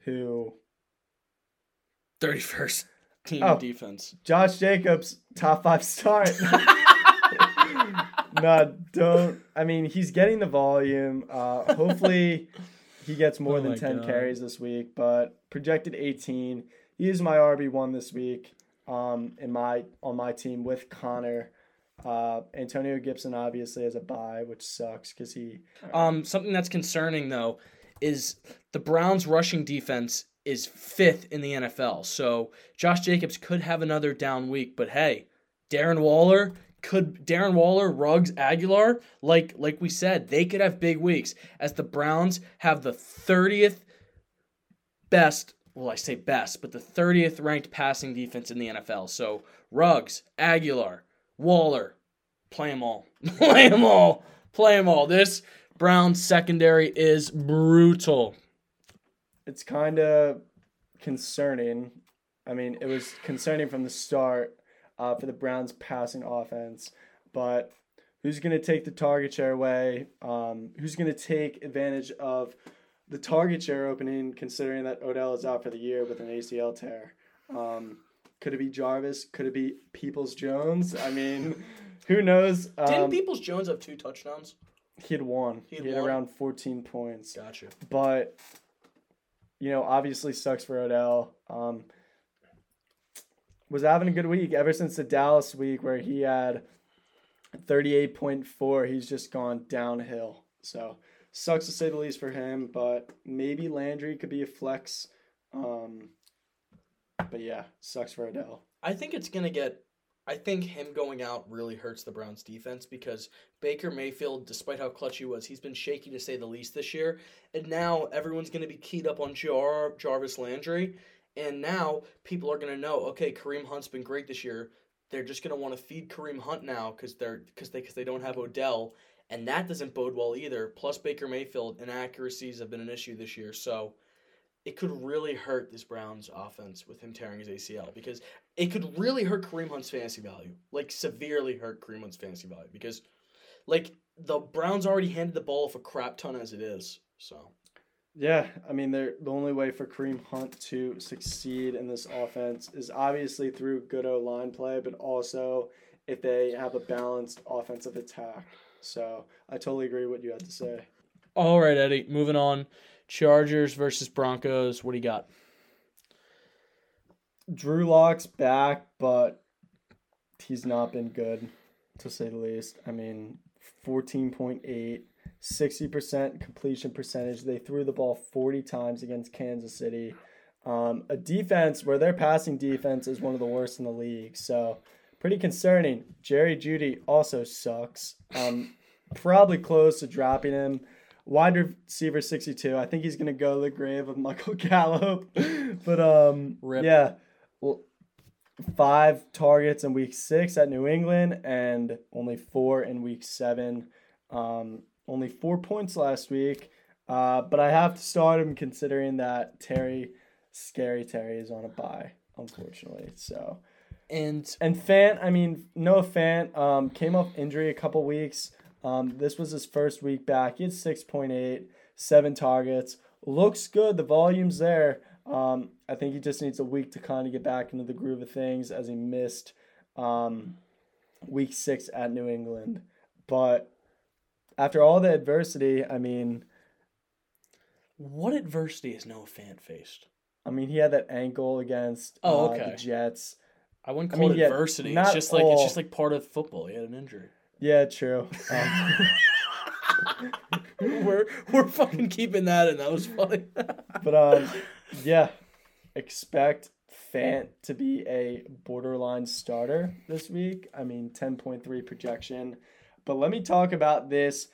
who 31st team Oh. defense. Josh Jacobs, top five start. no, don't. I mean, he's getting the volume. Uh, hopefully, he gets more Oh than 10 God. carries this week, but projected 18. He is my RB1 this week um, in my on my team with Connor. Uh, Antonio Gibson obviously has a bye, which sucks because he. Um, something that's concerning though is the Browns' rushing defense is fifth in the NFL. So Josh Jacobs could have another down week, but hey, Darren Waller could Darren Waller, Ruggs, Agholor, like like we said, they could have big weeks as the Browns have the 30th best, well I say best, but the 30th ranked passing defense in the NFL. So Ruggs, Agholor, Waller, play them all. play them all. Play them all. This Browns secondary is brutal. It's kind of concerning. I mean, it was concerning from the start uh, for the Browns' passing offense, but who's going to take the target share away? Um, who's going to take advantage of the target share opening, considering that Odell is out for the year with an ACL tear? Um, could it be Jarvis? Could it be Peoples Jones? I mean, who knows? Didn't Um, Peoples Jones have two touchdowns? he had one. He He had had, around 14 points Gotcha. but you know, obviously sucks for Odell. Um, was having a good week ever since the Dallas week where he had 38.4. He's just gone downhill. So sucks to say the least for him, but maybe Landry could be a flex. Um, but yeah, sucks for Odell. I think it's gonna get. I think him going out really hurts the Browns defense because Baker Mayfield, despite how clutch he was, he's been shaky to say the least this year. And now everyone's gonna be keyed up on Jar- Jarvis Landry. And now people are gonna know, okay, Kareem Hunt's been great this year. They're just gonna want to feed Kareem Hunt now because they're because they because they don't have Odell, and that doesn't bode well either. Plus Baker Mayfield inaccuracies have been an issue this year, so it could really hurt this Browns offense with him tearing his ACL because it could really hurt Kareem Hunt's fantasy value, like severely hurt Kareem Hunt's fantasy value because, like, the Browns already handed the ball off a crap ton as it is. So Yeah, I mean, they're, the only way for Kareem Hunt to succeed in this offense is obviously through good O line play, but also if they have a balanced offensive attack. So I totally agree with what you had to say. all right, Eddie, moving on. Chargers versus Broncos. What do you got? Drew Lock's back, but he's not been good, to say the least. I mean, 14.8, 60% completion percentage. They threw the ball 40 times against Kansas City. Um, a defense where their passing defense is one of the worst in the league. So, pretty concerning. Jerry Jeudy also sucks. Um, probably close to dropping him. Wide receiver 62. I think he's going to go to the grave of Michael Gallup. but um, Rip. yeah. Well, five targets in week six at New England and only four in week seven. Um, only four points last week. Uh, but I have to start him considering that Terry, scary Terry, is on a bye, unfortunately. So. And And Fant, I mean, Noah Fant um, came off injury a couple weeks. Um, this was his first week back. He had 6.8, seven targets. Looks good. The volume's there. Um, I think he just needs a week to kind of get back into the groove of things as he missed um, week six at New England. But after all the adversity, I mean, what adversity has Noah Fant faced? I mean, he had that ankle against Oh, uh, okay. the Jets. I wouldn't I call mean, it adversity. It's just like it's just like part of football. He had an injury. Yeah, true. Um, we're we're fucking keeping that in. That was funny. but um, yeah, expect Fant to be a borderline starter this week. I mean, ten point three projection. But let me talk about this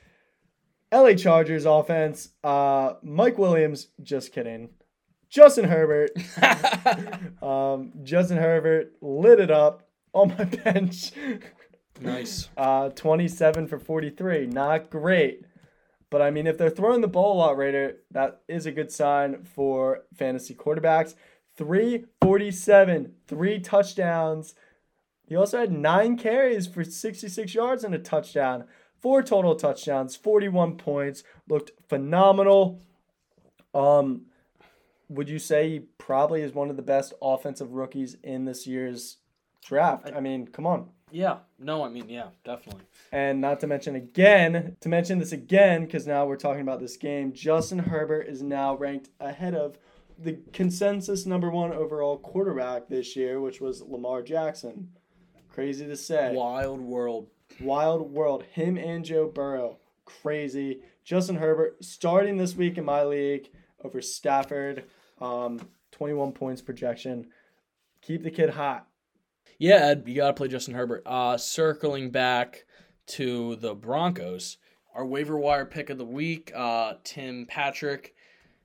LA Chargers offense. Uh, Mike Williams, just kidding. Justin Herbert. um, Justin Herbert lit it up on my bench. Nice. Uh, 27 for 43. Not great. But I mean, if they're throwing the ball a lot later, that is a good sign for fantasy quarterbacks. 347, three touchdowns. He also had nine carries for 66 yards and a touchdown. Four total touchdowns, 41 points. Looked phenomenal. Um, would you say he probably is one of the best offensive rookies in this year's draft? I mean, come on. Yeah. No, I mean, yeah, definitely. And not to mention again, to mention this again, because now we're talking about this game, Justin Herbert is now ranked ahead of the consensus number one overall quarterback this year, which was Lamar Jackson. Crazy to say. Wild world. Wild world. Him and Joe Burrow. Crazy. Justin Herbert starting this week in my league over Stafford. Um, 21 points projection. Keep the kid hot. Yeah, Ed, you gotta play Justin Herbert. Uh, circling back to the Broncos, our waiver wire pick of the week, uh, Tim Patrick,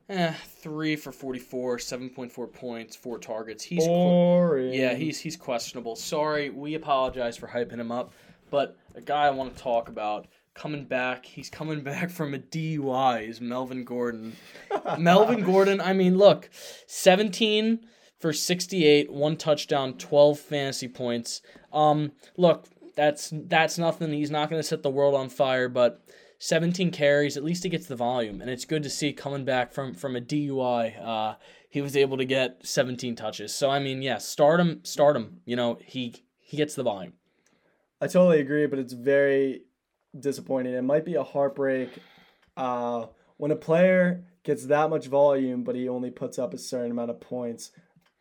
eh, three for forty-four, seven point four points, four targets. He's Boring. yeah, he's he's questionable. Sorry, we apologize for hyping him up, but a guy I want to talk about coming back. He's coming back from a DUI. Is Melvin Gordon? Melvin Gordon. I mean, look, seventeen for sixty-eight, one touchdown, twelve fantasy points. Um, look, that's that's nothing. He's not going to set the world on fire, but. 17 carries, at least he gets the volume, and it's good to see coming back from from a DUI. Uh, he was able to get 17 touches. So I mean, yeah, start him, start him. You know, he he gets the volume. I totally agree, but it's very disappointing. It might be a heartbreak uh, when a player gets that much volume, but he only puts up a certain amount of points,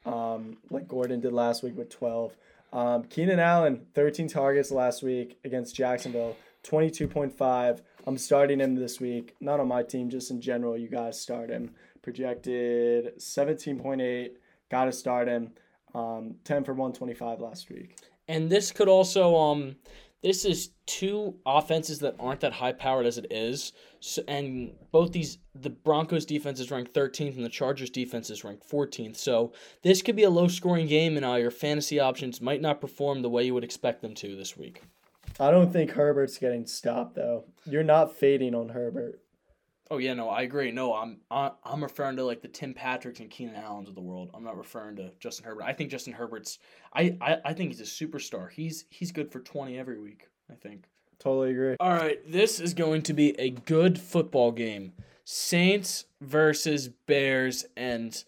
um, like Gordon did last week with 12. Um, Keenan Allen, 13 targets last week against Jacksonville, 22.5. I'm starting him this week, not on my team, just in general. You guys start him. Projected 17.8. Got to start him. Um, 10 for 125 last week. And this could also um this is two offenses that aren't that high powered as it is. So, and both these the Broncos defense is ranked 13th and the Chargers defense is ranked 14th. So this could be a low scoring game and uh, your fantasy options might not perform the way you would expect them to this week. I don't think Herbert's getting stopped though. You're not fading on Herbert. Oh yeah, no, I agree. No, I'm I- I'm referring to like the Tim Patricks and Keenan Allens of the world. I'm not referring to Justin Herbert. I think Justin Herbert's I, I, I think he's a superstar. He's he's good for 20 every week, I think. Totally agree. All right, this is going to be a good football game. Saints versus Bears and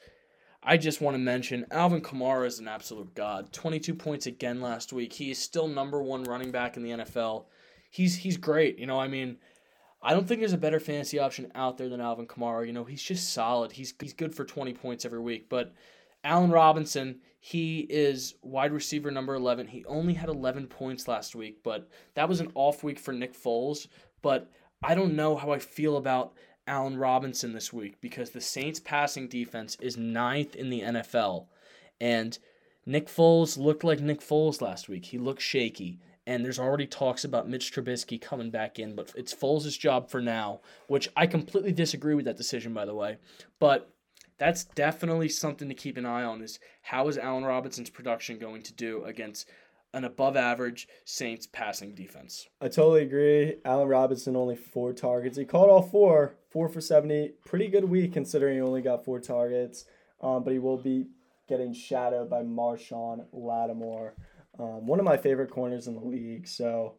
I just want to mention Alvin Kamara is an absolute god. 22 points again last week. He is still number 1 running back in the NFL. He's he's great. You know, I mean, I don't think there's a better fantasy option out there than Alvin Kamara. You know, he's just solid. He's he's good for 20 points every week, but Allen Robinson, he is wide receiver number 11. He only had 11 points last week, but that was an off week for Nick Foles. But I don't know how I feel about Allen Robinson this week because the Saints' passing defense is ninth in the NFL. And Nick Foles looked like Nick Foles last week. He looked shaky. And there's already talks about Mitch Trubisky coming back in, but it's Foles' job for now, which I completely disagree with that decision, by the way. But that's definitely something to keep an eye on is how is Allen Robinson's production going to do against an above average Saints passing defense. I totally agree. Allen Robinson only four targets. He caught all four, four for seventy. Pretty good week considering he only got four targets. Um, but he will be getting shadowed by Marshon Lattimore, um, one of my favorite corners in the league. So,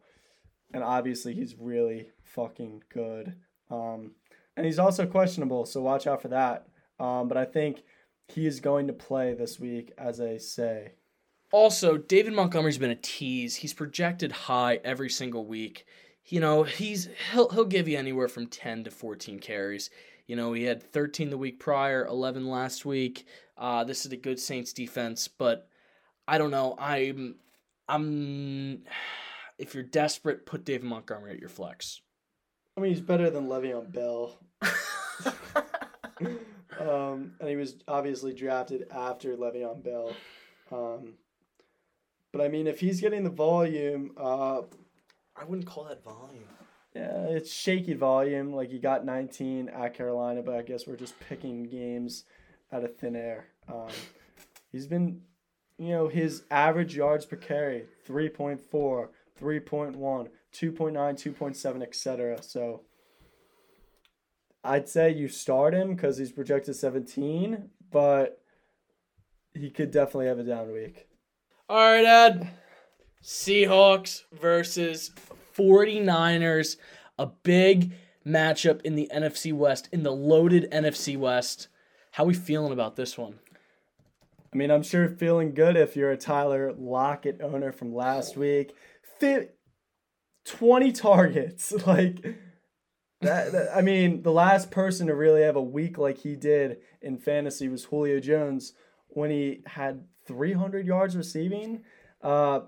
and obviously he's really fucking good. Um, and he's also questionable, so watch out for that. Um, but I think he is going to play this week, as I say. Also, David Montgomery's been a tease. He's projected high every single week. You know, he's he'll he'll give you anywhere from 10 to 14 carries. You know, he had 13 the week prior, 11 last week. Uh, this is a good Saints defense, but I don't know. I'm I'm if you're desperate, put David Montgomery at your flex. I mean, he's better than Le'Veon Bell. um, and he was obviously drafted after Le'Veon Bell. Um, but I mean, if he's getting the volume, uh, I wouldn't call that volume. yeah, it's shaky volume. Like he got 19 at Carolina, but I guess we're just picking games out of thin air. Um, he's been, you know, his average yards per carry 3.4, 3.1, 2.9, 2.7, etc. So I'd say you start him because he's projected 17, but he could definitely have a down week. All right, Ed. Seahawks versus 49ers. A big matchup in the NFC West, in the loaded NFC West. How we feeling about this one? I mean, I'm sure feeling good if you're a Tyler Lockett owner from last week. Fi 20 targets. Like, that, that- I mean, the last person to really have a week like he did in fantasy was Julio Jones when he had 300 yards receiving. Uh,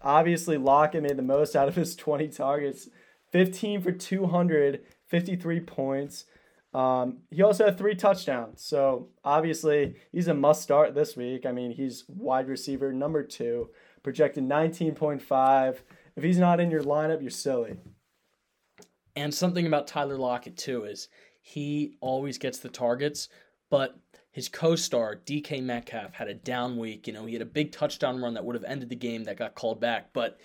obviously, Lockett made the most out of his 20 targets 15 for 200, 53 points. Um, he also had three touchdowns. So obviously, he's a must start this week. I mean, he's wide receiver number two, projected 19.5. If he's not in your lineup, you're silly. And something about Tyler Lockett too is he always gets the targets, but his co-star DK Metcalf had a down week. You know, he had a big touchdown run that would have ended the game that got called back, but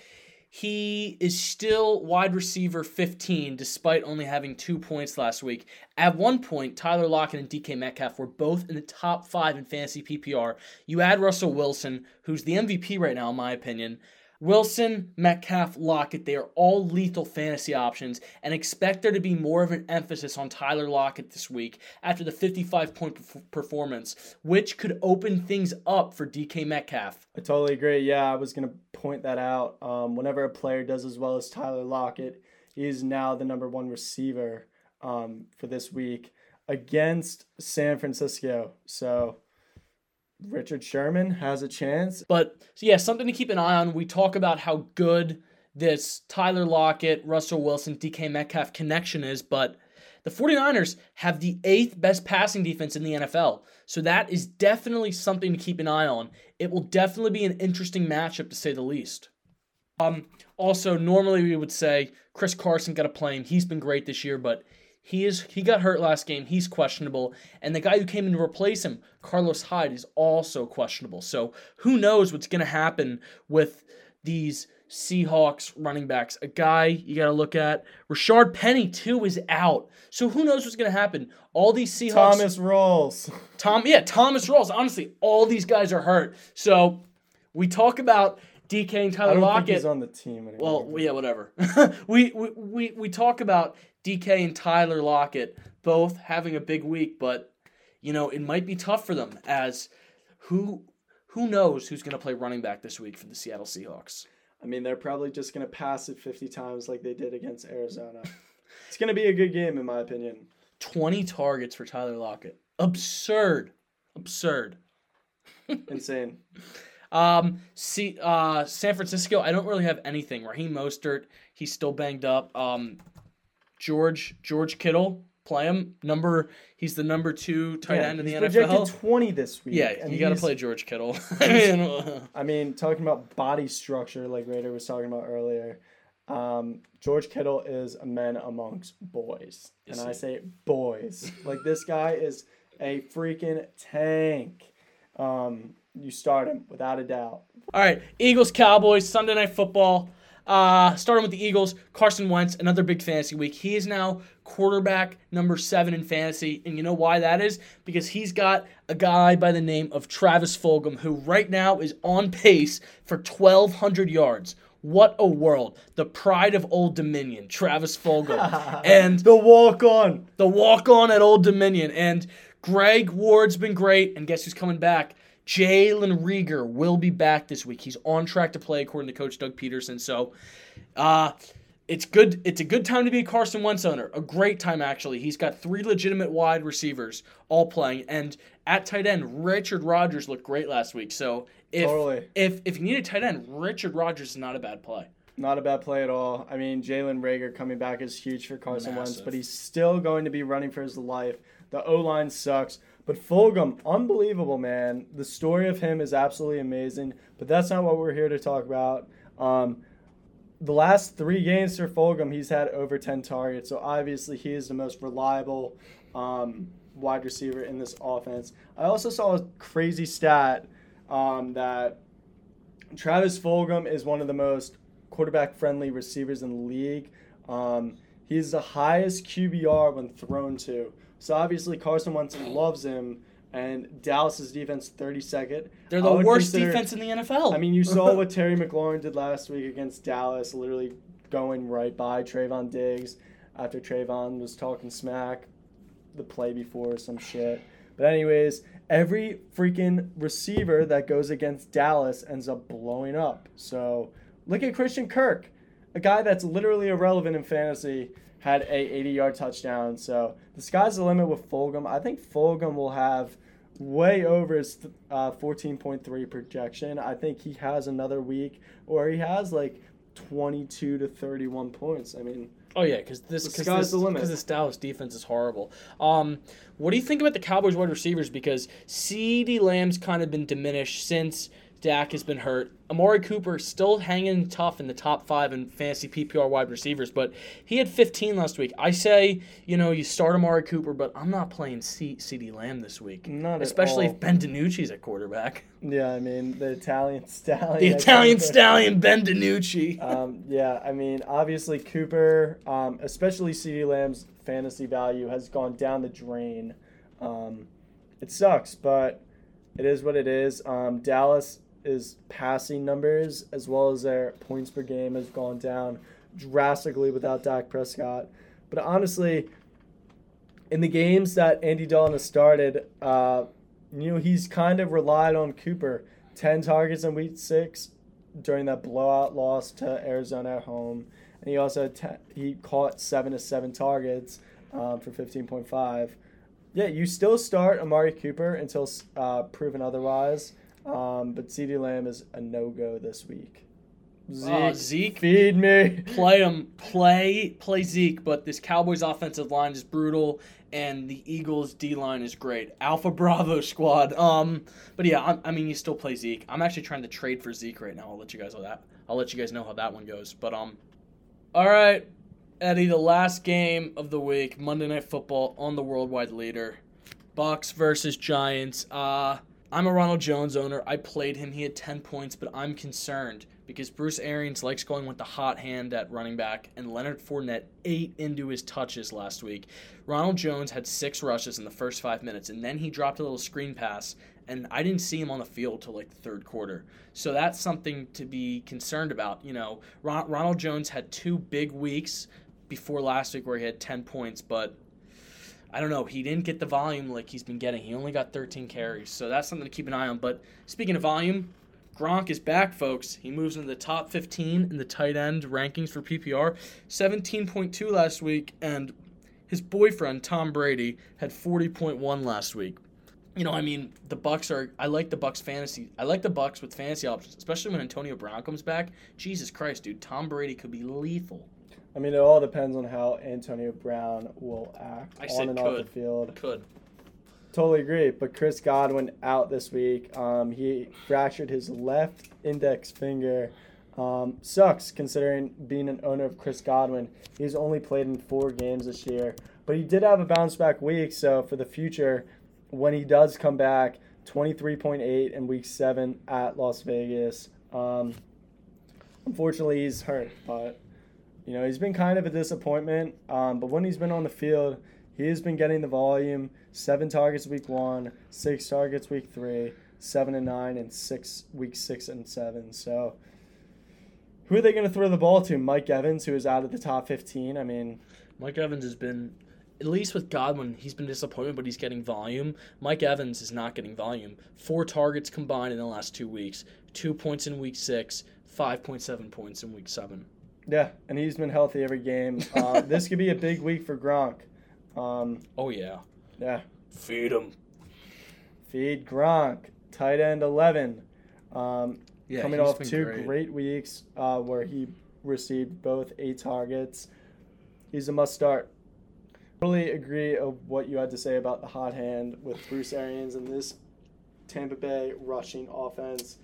he is still wide receiver 15 despite only having two points last week. At one point, Tyler Lockett and DK Metcalf were both in the top five in fantasy PPR. You add Russell Wilson, who's the MVP right now, in my opinion. Wilson, Metcalf, Lockett, they are all lethal fantasy options, and expect there to be more of an emphasis on Tyler Lockett this week after the 55 point performance, which could open things up for DK Metcalf. I totally agree. Yeah, I was going to point that out. Um, whenever a player does as well as Tyler Lockett, is now the number one receiver um, for this week against San Francisco. So Richard Sherman has a chance. But so yeah, something to keep an eye on. We talk about how good this Tyler Lockett, Russell Wilson, DK Metcalf connection is, but the 49ers have the eighth best passing defense in the NFL. So that is definitely something to keep an eye on. It will definitely be an interesting matchup to say the least. Um, also, normally we would say Chris Carson got to play. He's been great this year, but he is he got hurt last game. He's questionable, and the guy who came in to replace him, Carlos Hyde, is also questionable. So who knows what's going to happen with these Seahawks running backs? A guy you got to look at. Rashaad Penny too is out. So who knows what's going to happen? All these Seahawks. Thomas Rawls. Tom, yeah, Thomas Rawls. Honestly, all these guys are hurt. So we talk about DK and I Tyler don't Lockett. think he's on the team anymore. Well, yeah, whatever. we, we we we talk about DK and Tyler Lockett both having a big week, but you know it might be tough for them as who who knows who's going to play running back this week for the Seattle Seahawks. I mean, they're probably just going to pass it 50 times like they did against Arizona. it's going to be a good game, in my opinion. Twenty targets for Tyler Lockett. Absurd, absurd. Insane. Um, see, uh, San Francisco. I don't really have anything. Raheem Mostert, he's still banged up. Um, George George Kittle, play him. Number, he's the number two tight end in the he's projected NFL. 20 this week. Yeah, you got to play George Kittle. I mean, talking about body structure, like Raider was talking about earlier, um, George Kittle is a man amongst boys. Yes, and I say boys. like, this guy is a freaking tank. Um, you start him without a doubt. All right, Eagles Cowboys Sunday Night Football. Uh, starting with the Eagles, Carson Wentz, another big fantasy week. He is now quarterback number seven in fantasy, and you know why that is? Because he's got a guy by the name of Travis Fulgham, who right now is on pace for 1,200 yards. What a world! The pride of Old Dominion, Travis Fulgham, and The walk on. the walk on at Old Dominion. And Greg Ward's been great. And guess who's coming back? Jalen Reagor will be back this week. He's on track to play according to Coach Doug Pederson. So, uh, it's good. It's a good time to be a Carson Wentz owner. A great time actually. He's got three legitimate wide receivers all playing, and at tight end, Richard Rodgers looked great last week. So if Totally. if if you need a tight end, Richard Rodgers is not a bad play. Not a bad play at all. I mean, Jalen Reagor coming back is huge for Carson Wentz, but he's still going to be running for his life. The O line sucks. But Fulgham, unbelievable, man. The story of him is absolutely amazing. But that's not what we're here to talk about. Um, the last three games for Fulgham, he's had over 10 targets. So obviously, he is the most reliable um, wide receiver in this offense. I also saw a crazy stat um, that Travis Fulgham is one of the most quarterback friendly receivers in the league. Um, he's the highest QBR when thrown to. So obviously Carson Wentz loves him, and Dallas's defense 32nd. They're the worst defense in the NFL. I mean, you saw what Terry McLaurin did last week against Dallas, literally going right by Trevon Diggs after Trevon was talking smack the play before or some shit. But anyways, every freaking receiver that goes against Dallas ends up blowing up. So look at Christian Kirk, a guy that's literally irrelevant in fantasy, had a 80 yard touchdown. So the sky's the limit with Fulgham. I think Fulgham will have way over his uh, 14.3 projection. I think he has another week or he has like 22 to 31 points. I mean, Oh yeah, because this The because this, the this Dallas defense is horrible. Um, what do you think about the Cowboys wide receivers? Because CeeDee Lamb's kind of been diminished since Dak has been hurt. Amari Cooper still hanging tough in the top five in fantasy PPR wide receivers, but he had 15 last week. I say, you know, you start Amari Cooper, but I'm not playing C- C.D. Lamb this week, Not at especially all. if Ben DiNucci's at quarterback. yeah, I mean, the Italian stallion. The Italian stallion Ben DiNucci. um, yeah, I mean, obviously Cooper, um, especially CD Lamb's fantasy value has gone down the drain. Um, it sucks, but it is what it is. Um, Dallas is passing numbers as well as their points per game has gone down drastically without Dak Prescott. But honestly, in the games that Andy Dalton has started, uh, you know, he's kind of relied on Cooper. 10 targets in week six during that blowout loss to Arizona at home. And he also he caught seven to seven targets um, for 15.5. Yeah, you still start Amari Cooper until uh, proven otherwise. Um, but CeeDee Lamb is a no go this week. Zeke, Oh, Zeke? feed me. play him, play play Zeke, but this Cowboys offensive line is brutal, and the Eagles D line is great. Alpha Bravo squad. Um, but yeah, I'm, I mean, you still play Zeke. I'm actually trying to trade for Zeke right now. I'll let you guys know that. I'll let you guys know how that one goes. But um, all right, Eddie, the last game of the week, Monday Night Football on the worldwide leader, Bucs versus Giants. Uh, I'm a Ronald Jones owner. I played him. He had 10 points, but I'm concerned because Bruce Arians likes going with the hot hand at running back, and Leonard Fournette ate into his touches last week. Ronald Jones had six rushes in the first five minutes, and then he dropped a little screen pass, and I didn't see him on the field till like the third quarter. So that's something to be concerned about. You know, Ron- Ronald Jones had two big weeks before last week where he had 10 points, but I don't know. He didn't get the volume like he's been getting. He only got 13 carries, so that's something to keep an eye on. But speaking of volume, Gronk is back, folks. He moves into the top 15 in the tight end rankings for PPR. 17.2 last week, and his boyfriend Tom Brady had 40.1 last week. You know, I mean, the Bucs are. I like the Bucs fantasy. I like the Bucs with fantasy options, especially when Antonio Brown comes back. Jesus Christ, dude, Tom Brady could be lethal. I mean, it all depends on how Antonio Brown will act I on and off the field. Could. Totally agree. But Chris Godwin out this week. Um, he fractured his left index finger. Um, sucks considering being an owner of Chris Godwin. He's only played in four games this year, but he did have a bounce back week. So for the future, when he does come back, 23.8 in week seven at Las Vegas. Um, unfortunately, he's hurt, but you know he's been kind of a disappointment. Um, but when he's been on the field, he has been getting the volume. Seven targets week one, six targets week three, seven and nine, and six week six and seven. So, who are they going to throw the ball to? Mike Evans, who is out of the top fifteen. I mean, Mike Evans has been, at least with Godwin, he's been disappointed, but he's getting volume. Mike Evans is not getting volume. Four targets combined in the last two weeks. Two points in week six, 5.7 points in week seven. Yeah, and he's been healthy every game. Uh, this could be a big week for Gronk. Um, Oh yeah. yeah, Feed him. feed Gronk, tight end 11. Um, Yeah, coming off two great. great, weeks uh, where he received both eight targets. He's a must start. Totally agree of what you had to say about the hot hand with Bruce Arians and this Tampa Bay rushing offense.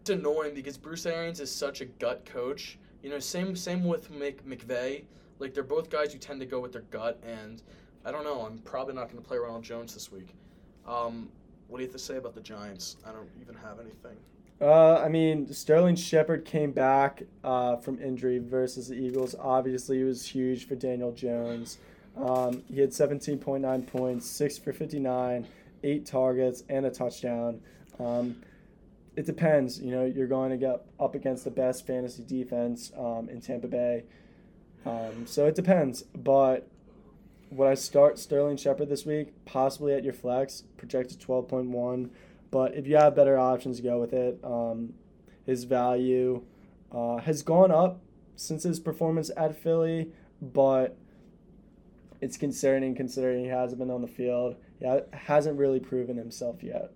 It's annoying because Bruce Arians is such a gut coach. You know, same same with Mc, McVay. Like they're both guys who tend to go with their gut, and I don't know. I'm probably not going to play Ronald Jones this week. Um, what do you have to say about the Giants? I don't even have anything. Uh, I mean, Sterling Shepard came back uh, from injury versus the Eagles. Obviously, it was huge for Daniel Jones. Um, he had 17.9 points, 6 for 59, 8 targets, and a touchdown. Um, it depends. You know, you're going to get up against the best fantasy defense um, in Tampa Bay. Um, so it depends. But would I start Sterling Shepard this week? Possibly at your flex, projected 12.1. But if you have better options, go with it. Um, his value uh, has gone up since his performance at Philly, but it's concerning considering he hasn't been on the field. Yeah, hasn't really proven himself yet.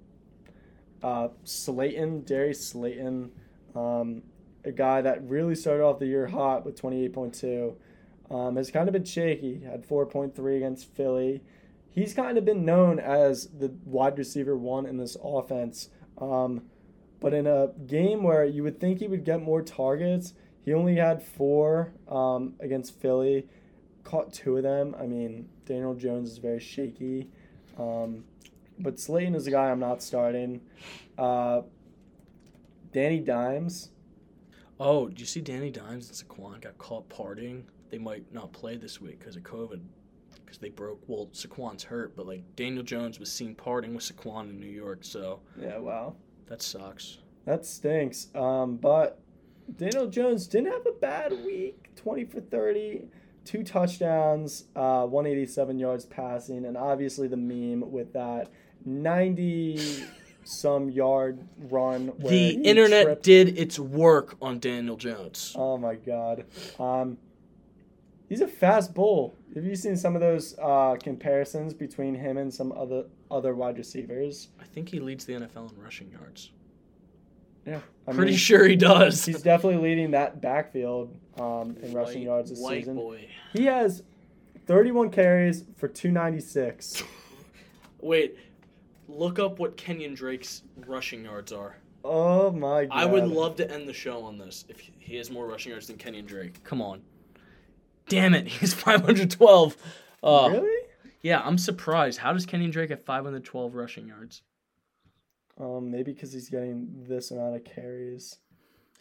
Uh, Slayton, Darius Slayton, um, a guy that really started off the year hot with 28.2, um, has kind of been shaky. Had 4.3 against Philly. He's kind of been known as the wide receiver one in this offense. Um, but in a game where you would think he would get more targets, he only had four um, against Philly, caught two of them. I mean, Daniel Jones is very shaky. Um, but Slayton is a guy I'm not starting. Uh, Danny Dimes. Oh, did you see Danny Dimes and Saquon got caught partying? They might not play this week because of COVID. Because they broke. Well, Saquon's hurt, but like Daniel Jones was seen partying with Saquon in New York, so Yeah, wow. that sucks. That stinks. Um, but Daniel Jones didn't have a bad week 20 for 30, two touchdowns, uh, 187 yards passing, and obviously the meme with that 90 some yard run. Where The internet tripped. did its work on Daniel Jones. Oh my god. Um, he's a fast bull. Have you seen some of those uh, comparisons between him and some other other wide receivers? I think he leads the NFL in rushing yards. Yeah, I Pretty mean, sure he does. He's definitely leading that backfield um, in rushing yards this white season. boy. He has 31 carries for 296. Wait, look up what Kenyan Drake's rushing yards are. Oh my god. I would love to end the show on this if he has more rushing yards than Kenyan Drake. Come on. Damn it, he's 512. Uh, Really? Yeah, I'm surprised. How does Kenyan Drake have 512 rushing yards? Um, maybe because he's getting this amount of carries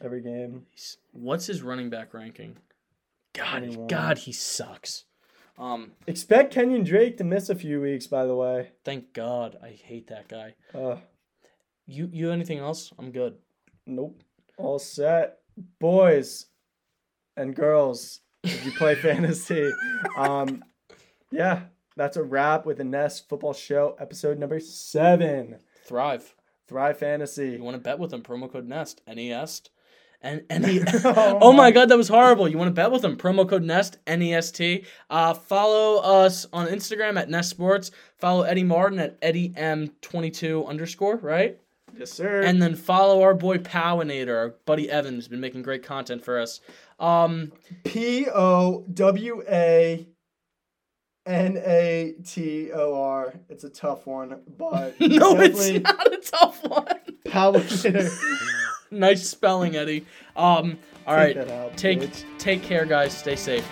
every game. What's his running back ranking? God, 21. God, he sucks. Um, Expect Kenyan Drake to miss a few weeks, by the way. thank God. I hate that guy. Uh, You, you anything else? I'm good. nope. All set. Boys and girls, if you play fantasy. Um, yeah, that's a wrap with the Nest Football Show, episode number seven. Thrive. Thrive Fantasy. You want to bet with them? Promo code Nest. N-E-S. And any. Oh oh my God, that was horrible. You want to bet with him? Promo code Nest. N-E-S-T. Uh, follow us on Instagram at Nest Sports. Follow Eddie Martin at Eddie M22 underscore, right? Yes, sir. And then follow our boy Powinator, our buddy Evan, who's been making great content for us. Um, P O W A N A T O R. It's a tough one, but no, it's not a tough one. Hitter. nice spelling, Eddie. Um, all Take right, out, take bitch. take care, guys. Stay safe.